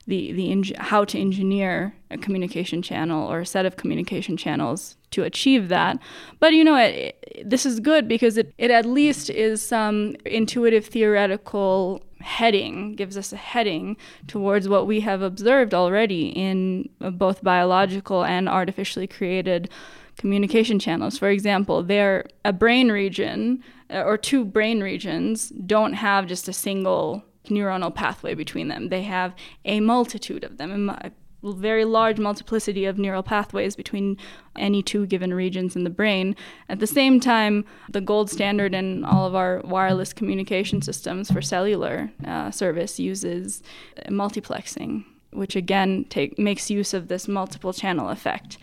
Speaker 1: the, the how to engineer a communication channel or a set of communication channels to achieve that. But you know, it, it, this is good because it, it at least is some intuitive theoretical heading, gives us a heading towards what we have observed already in both biological and artificially created communication channels. For example, they're a brain region uh, or two brain regions don't have just a single neuronal pathway between them. They have a multitude of them, a very large multiplicity of neural pathways between any two given regions in the brain. At the same time, the gold standard in all of our wireless communication systems for cellular uh, service uses multiplexing, which again take, makes use of this multiple channel effect.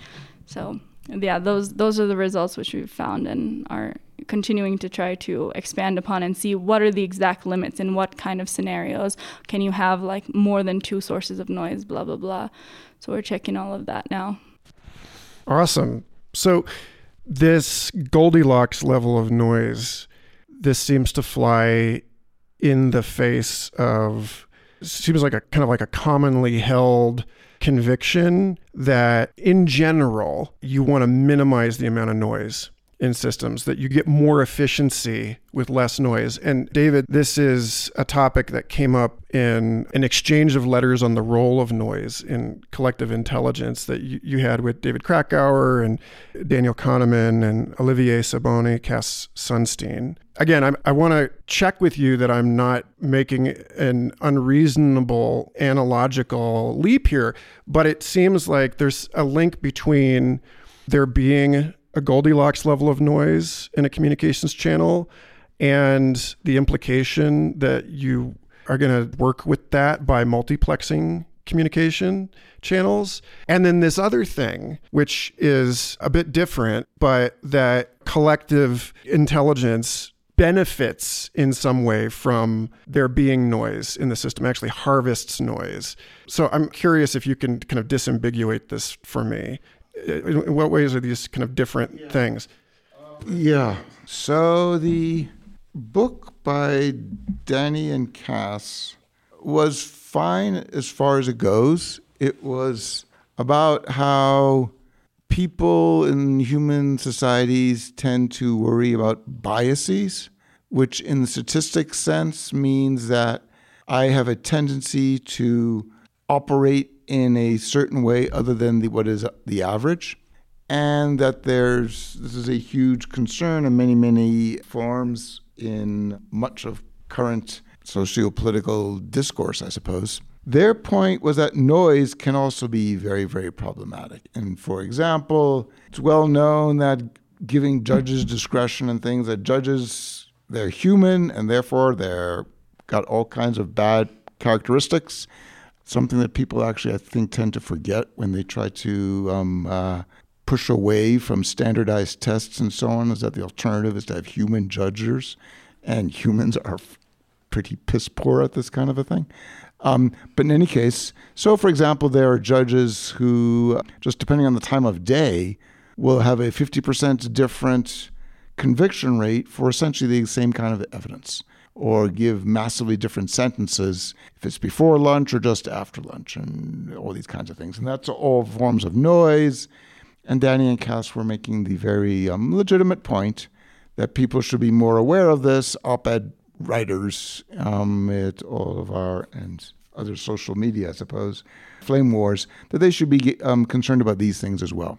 Speaker 1: So yeah, those those are the results which we've found in are continuing to try to expand upon and see what are the exact limits in what kind of scenarios can you have like more than two sources of noise, blah blah blah. So we're checking all of that now.
Speaker 4: Awesome. So this Goldilocks level of noise, this seems to fly in the face of seems like a kind of like a commonly held conviction that in general, you want to minimize the amount of noise in systems, that you get more efficiency with less noise. And David, this is a topic that came up in an exchange of letters on the role of noise in collective intelligence that you, you had with David Krakauer and Daniel Kahneman and Olivier Sibony, Cass Sunstein. Again, I'm, i want to check with you that I'm not making an unreasonable analogical leap here, but it seems like there's a link between there being a Goldilocks level of noise in a communications channel and the implication that you are going to work with that by multiplexing communication channels. And then this other thing, which is a bit different, but that collective intelligence benefits in some way from there being noise in the system, actually harvests noise. So I'm curious if you can kind of disambiguate this for me Uh, in what ways are these kind of different yeah. things?
Speaker 2: Um, yeah. So the book by Danny and Cass was fine as far as it goes. It was about how people in human societies tend to worry about biases, which in the statistics sense means that I have a tendency to operate in a certain way other than the, what is the average, and that there's this is a huge concern in many many forms in much of current socio-political discourse, I suppose. Their point was that noise can also be very, very problematic. And for example, it's well known that giving judges discretion and things that judges they're human and therefore they're got all kinds of bad characteristics something that people actually, I think, tend to forget when they try to um, uh, push away from standardized tests and so on, is that the alternative is to have human judges, and humans are pretty piss poor at this kind of a thing. Um, but in any case, so for example, there are judges who, just depending on the time of day, will have a 50% different conviction rate for essentially the same kind of evidence or give massively different sentences if it's before lunch or just after lunch and all these kinds of things. And that's all forms of noise. And Danny and Cass were making the very um, legitimate point that people should be more aware of this. Op ed writers um, at all of our and other social media, I suppose, flame wars, that they should be um, concerned about these things as well.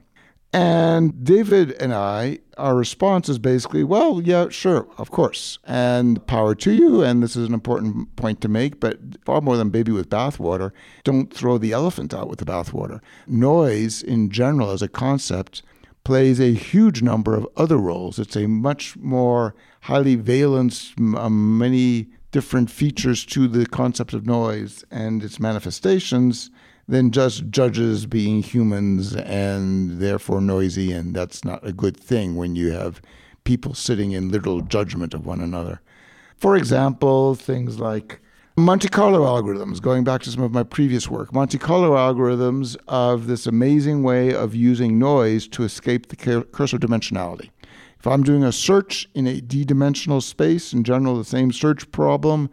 Speaker 2: And David and I, our response is basically, well, yeah, sure, of course. And power to you. And this is an important point to make, but far more than baby with bathwater, don't throw the elephant out with the bathwater. Noise, in general, as a concept, plays a huge number of other roles. It's a much more highly valence, um, many different features to the concept of noise and its manifestations than just judges being humans and therefore noisy, and that's not a good thing when you have people sitting in literal judgment of one another. For example, things like Monte Carlo algorithms, going back to some of my previous work, Monte Carlo algorithms of this amazing way of using noise to escape the curse of dimensionality. If I'm doing a search in a d dimensional space, in general, the same search problem,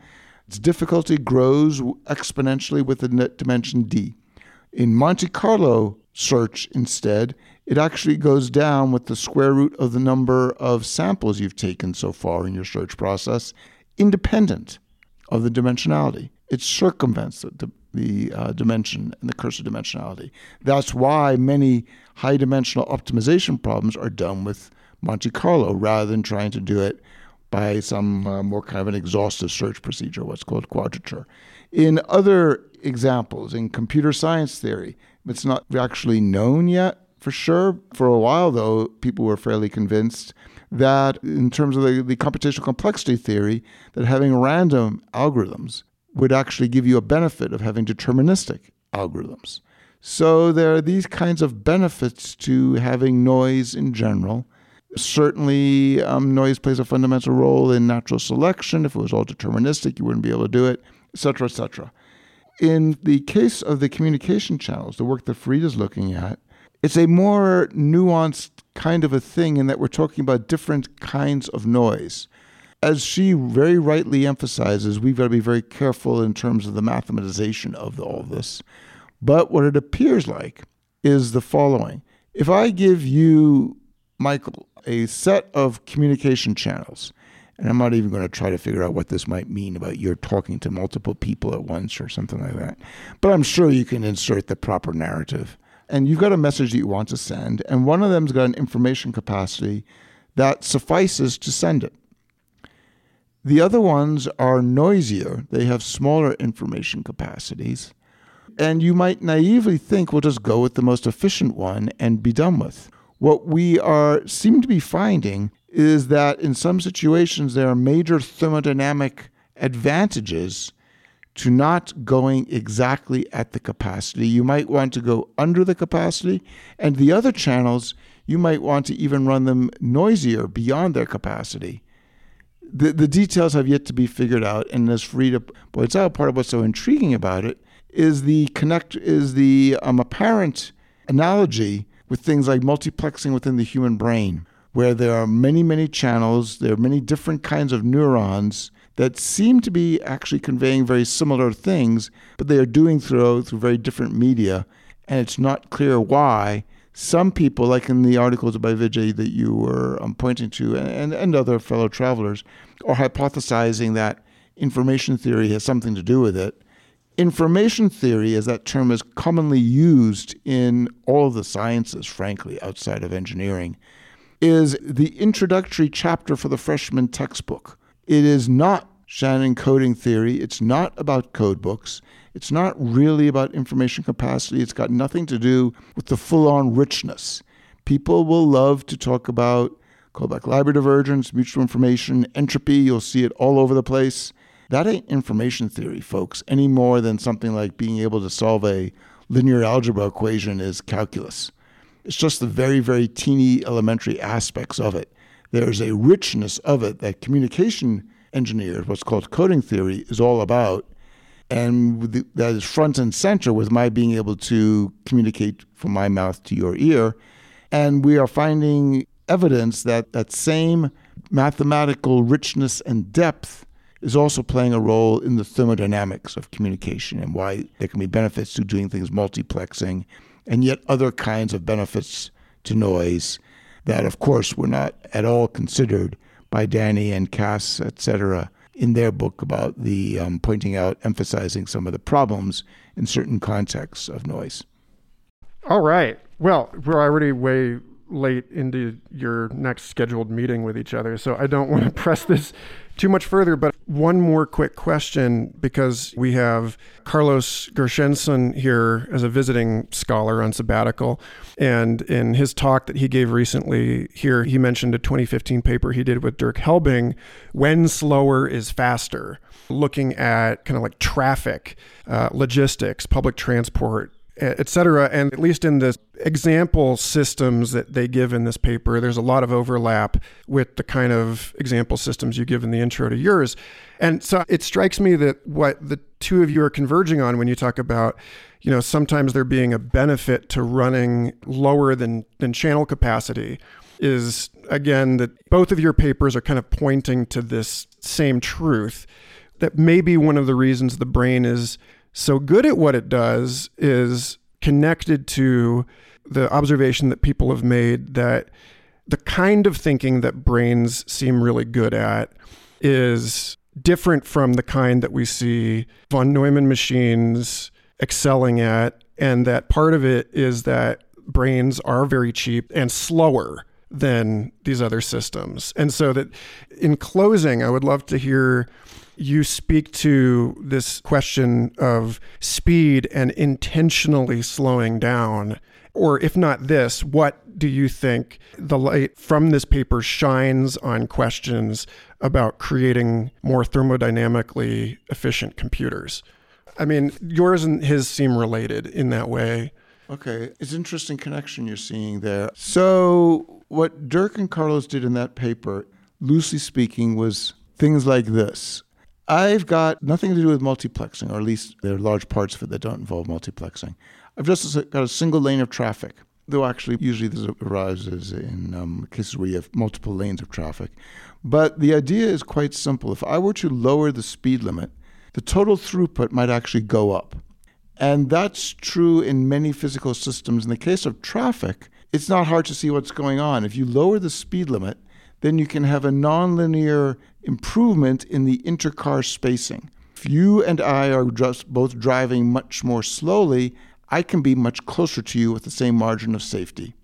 Speaker 2: its difficulty grows exponentially with the dimension d. In Monte Carlo search, instead, it actually goes down with the square root of the number of samples you've taken so far in your search process, independent of the dimensionality. It circumvents the, the uh, dimension and the curse of dimensionality. That's why many high dimensional optimization problems are done with Monte Carlo rather than trying to do it by some uh, more kind of an exhaustive search procedure, what's called quadrature. In other examples, in computer science theory, it's not actually known yet for sure. For a while, though, people were fairly convinced that, in terms of the, the computational complexity theory, that having random algorithms would actually give you a benefit of having deterministic algorithms. So there are these kinds of benefits to having noise in general. Certainly, um, noise plays a fundamental role in natural selection. If it was all deterministic, you wouldn't be able to do it, etc., etc. In the case of the communication channels, the work that Farita is looking at, it's a more nuanced kind of a thing in that we're talking about different kinds of noise as she very rightly emphasizes, we've got to be very careful in terms of the mathematization of all this. But what it appears like is the following If I give you, Michael, a set of communication channels, and I'm not even going to try to figure out what this might mean about you're talking to multiple people at once or something like that. But I'm sure you can insert the proper narrative. And you've got a message that you want to send, and one of them's got an information capacity that suffices to send it. The other ones are noisier, they have smaller information capacities. And you might naively think we'll just go with the most efficient one and be done with. What we are seem to be finding is that in some situations there are major thermodynamic advantages to not going exactly at the capacity. You might want to go under the capacity, and the other channels, you might want to even run them noisier beyond their capacity the, the details have yet to be figured out. And as Farita points out, part of what's so intriguing about it is the connect is the um, apparent analogy with things like multiplexing within the human brain, where there are many, many channels, there are many different kinds of neurons that seem to be actually conveying very similar things, but they are doing through through very different media, and it's not clear why some people, like in the articles by Vijay that you were um, pointing to, and, and other fellow travelers, are hypothesizing that information theory has something to do with it. Information theory, as that term is commonly used in all of the sciences, frankly, outside of engineering, is the introductory chapter for the freshman textbook. It is not Shannon coding theory. It's not about code books. It's not really about information capacity. It's got nothing to do with the full on richness. People will love to talk about Kullback-Leibler divergence, mutual information, entropy. You'll see it all over the place. That ain't information theory, folks, any more than something like being able to solve a linear algebra equation is calculus. It's just the very, very teeny elementary aspects of it. There's a richness of it that communication engineers, what's called coding theory, is all about and that is front and center with my being able to communicate from my mouth to your ear. And we are finding evidence that that same mathematical richness and depth is also playing a role in the thermodynamics of communication and why there can be benefits to doing things multiplexing and yet other kinds of benefits to noise that, of course, were not at all considered by Danny and Cass, et cetera, in their book about the um, pointing out, emphasizing some of the problems in certain contexts of noise.
Speaker 4: All right. Well, we're already way late into your next scheduled meeting with each other, so I don't want to press this too much further. But one more quick question because we have Carlos Gershenson here as a visiting scholar on sabbatical. And in his talk that he gave recently here, he mentioned a 2015 paper he did with Dirk Helbing, When Slower is Faster, looking at kind of like traffic, uh, logistics, public transport, etc. And at least in the example systems that they give in this paper, there's a lot of overlap with the kind of example systems you give in the intro to yours. And so it strikes me that what the two of you are converging on when you talk about, you know, sometimes there being a benefit to running lower than, than channel capacity is again that both of your papers are kind of pointing to this same truth that maybe one of the reasons the brain is so good at what it does is connected to the observation that people have made that the kind of thinking that brains seem really good at is different from the kind that we see von Neumann machines excelling at. And that part of it is that brains are very cheap and slower than these other systems. And so that in closing, I would love to hear you speak to this question of speed and intentionally slowing down. Or if not this, what do you think the light from this paper shines on questions about creating more thermodynamically efficient computers? I mean, yours and his seem related in that way.
Speaker 2: Okay, it's an interesting connection you're seeing there. So, what Dirk and Carlos did in that paper, loosely speaking, was things like this. I've got nothing to do with multiplexing, or at least there are large parts of it that don't involve multiplexing. I've just got a single lane of traffic, though actually, usually this arises in um, cases where you have multiple lanes of traffic. But the idea is quite simple. If I were to lower the speed limit, the total throughput might actually go up. And that's true in many physical systems. In the case of traffic, it's not hard to see what's going on. If you lower the speed limit, then you can have a nonlinear improvement in the intercar spacing. If you and I are just both driving much more slowly, I can be much closer to you with the same margin of safety.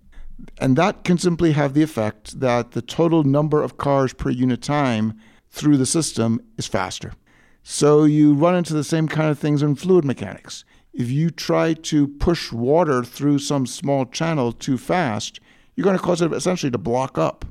Speaker 2: And that can simply have the effect that the total number of cars per unit time through the system is faster. So you run into the same kind of things in fluid mechanics if you try to push water through some small channel too fast, you're going to cause it essentially to block up.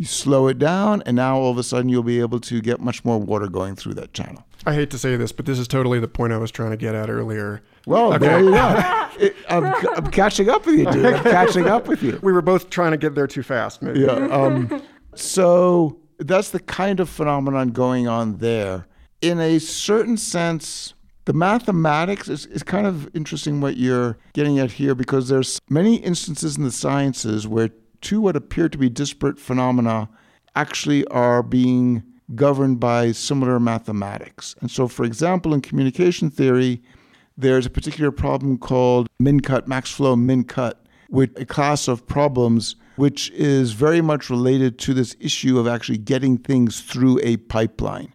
Speaker 2: You slow it down, and now all of a sudden you'll be able to get much more water going through that channel.
Speaker 4: I hate to say this, but this is totally the point I was trying to get at earlier.
Speaker 2: Well, okay. there you go. It, I'm, I'm, catching up with you, dude. I'm catching up with you.
Speaker 4: We were both trying to get there too fast, maybe.
Speaker 2: Yeah. Um, so that's the kind of phenomenon going on there. In a certain sense, the mathematics is, is kind of interesting what you're getting at here because there's many instances in the sciences where two what appear to be disparate phenomena actually are being governed by similar mathematics. And so, for example, in communication theory, there's a particular problem called min-cut, max flow min-cut, with a class of problems which is very much related to this issue of actually getting things through a pipeline.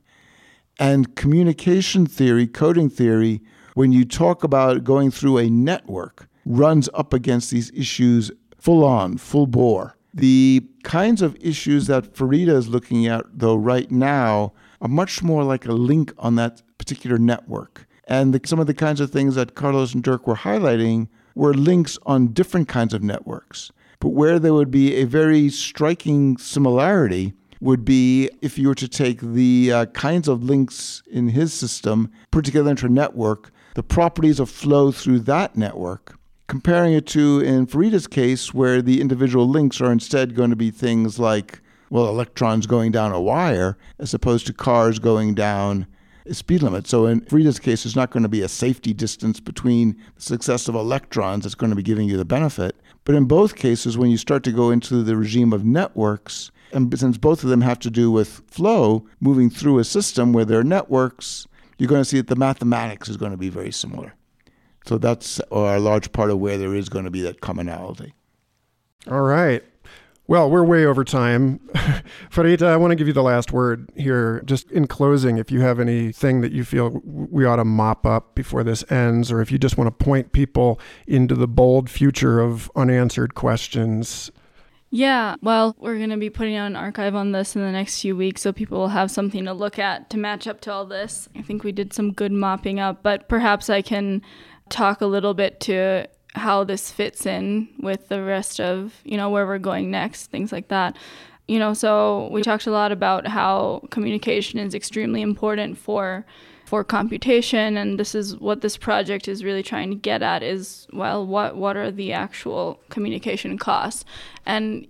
Speaker 2: And communication theory, coding theory, when you talk about going through a network, runs up against these issues full on, full bore. The kinds of issues that Farita is looking at, though, right now, are much more like a link on that particular network. And the, some of the kinds of things that Carlos and Dirk were highlighting were links on different kinds of networks. But where there would be a very striking similarity would be if you were to take the uh, kinds of links in his system, put together into a network, the properties of flow through that network, comparing it to, in Farita's case, where the individual links are instead going to be things like, well, electrons going down a wire, as opposed to cars going down a speed limit. So in Farita's case, there's not going to be a safety distance between the successive electrons that's going to be giving you the benefit. But in both cases, when you start to go into the regime of networks, and since both of them have to do with flow, moving through a system where there are networks, you're going to see that the mathematics is going to be very similar. So that's a large part of where there is going to be that commonality.
Speaker 4: All right. Well, we're way over time. Farita, I want to give you the last word here. Just in closing, if you have anything that you feel we ought to mop up before this ends, or if you just want to point people into the bold future of unanswered questions,
Speaker 1: yeah, well, we're going to be putting out an arXiv on this in the next few weeks so people will have something to look at to match up to all this. I think we did some good mopping up, but perhaps I can talk a little bit to how this fits in with the rest of, you know, where we're going next, things like that. You know, so we talked a lot about how communication is extremely important for for computation and this is what this project is really trying to get at is well what what are the actual communication costs and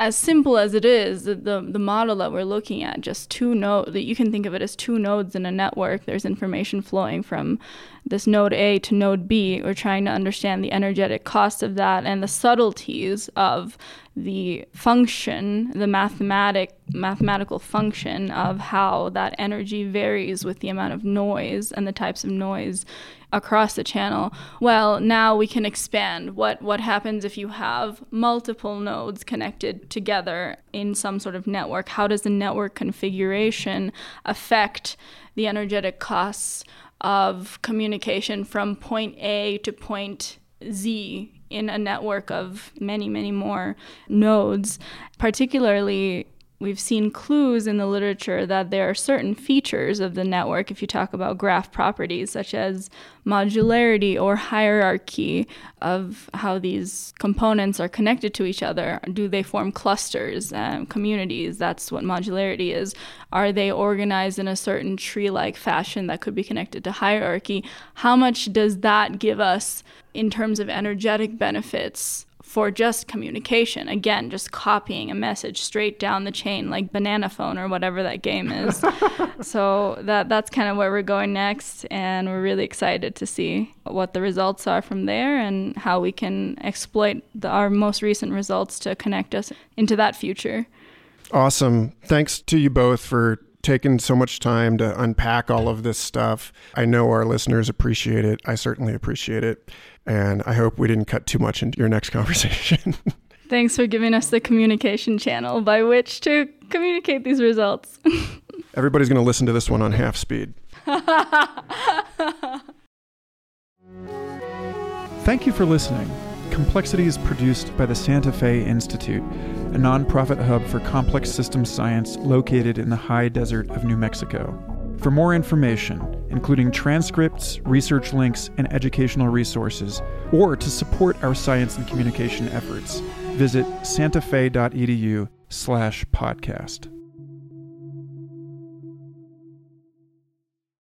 Speaker 1: as simple as it is, the, the, model that we're looking at, just two nodes, you can think of it as two nodes in a network. There's information flowing from this node A to node B. We're trying to understand the energetic cost of that and the subtleties of the function, the mathematic mathematical function of how that energy varies with the amount of noise and the types of noise across the channel. Well, now we can expand what what happens if you have multiple nodes connected together in some sort of network? How does the network configuration affect the energetic costs of communication from point A to point Z in a network of many, many more nodes, particularly we've seen clues in the literature that there are certain features of the network, if you talk about graph properties, such as modularity or hierarchy of how these components are connected to each other. Do they form clusters, um, communities? That's what modularity is. Are they organized in a certain tree like fashion that could be connected to hierarchy? How much does that give us in terms of energetic benefits? For just communication. Again, just copying a message straight down the chain like banana phone or whatever that game is. so that that's kind of where we're going next and we're really excited to see what the results are from there and how we can exploit the, our most recent results to connect us into that future.
Speaker 4: Awesome. Thanks to you both for taken so much time to unpack all of this stuff. I know our listeners appreciate it. I certainly appreciate it. And I hope we didn't cut too much into your next conversation.
Speaker 1: Thanks for giving us the communication channel by which to communicate these results.
Speaker 4: Everybody's going to listen to this one on half speed.
Speaker 5: Thank you for listening. Complexity is produced by the Santa Fe Institute, a nonprofit hub for complex systems science located in the high desert of New Mexico. For more information, including transcripts, research links, and educational resources, or to support our science and communication efforts, visit santafe.edu slash podcast.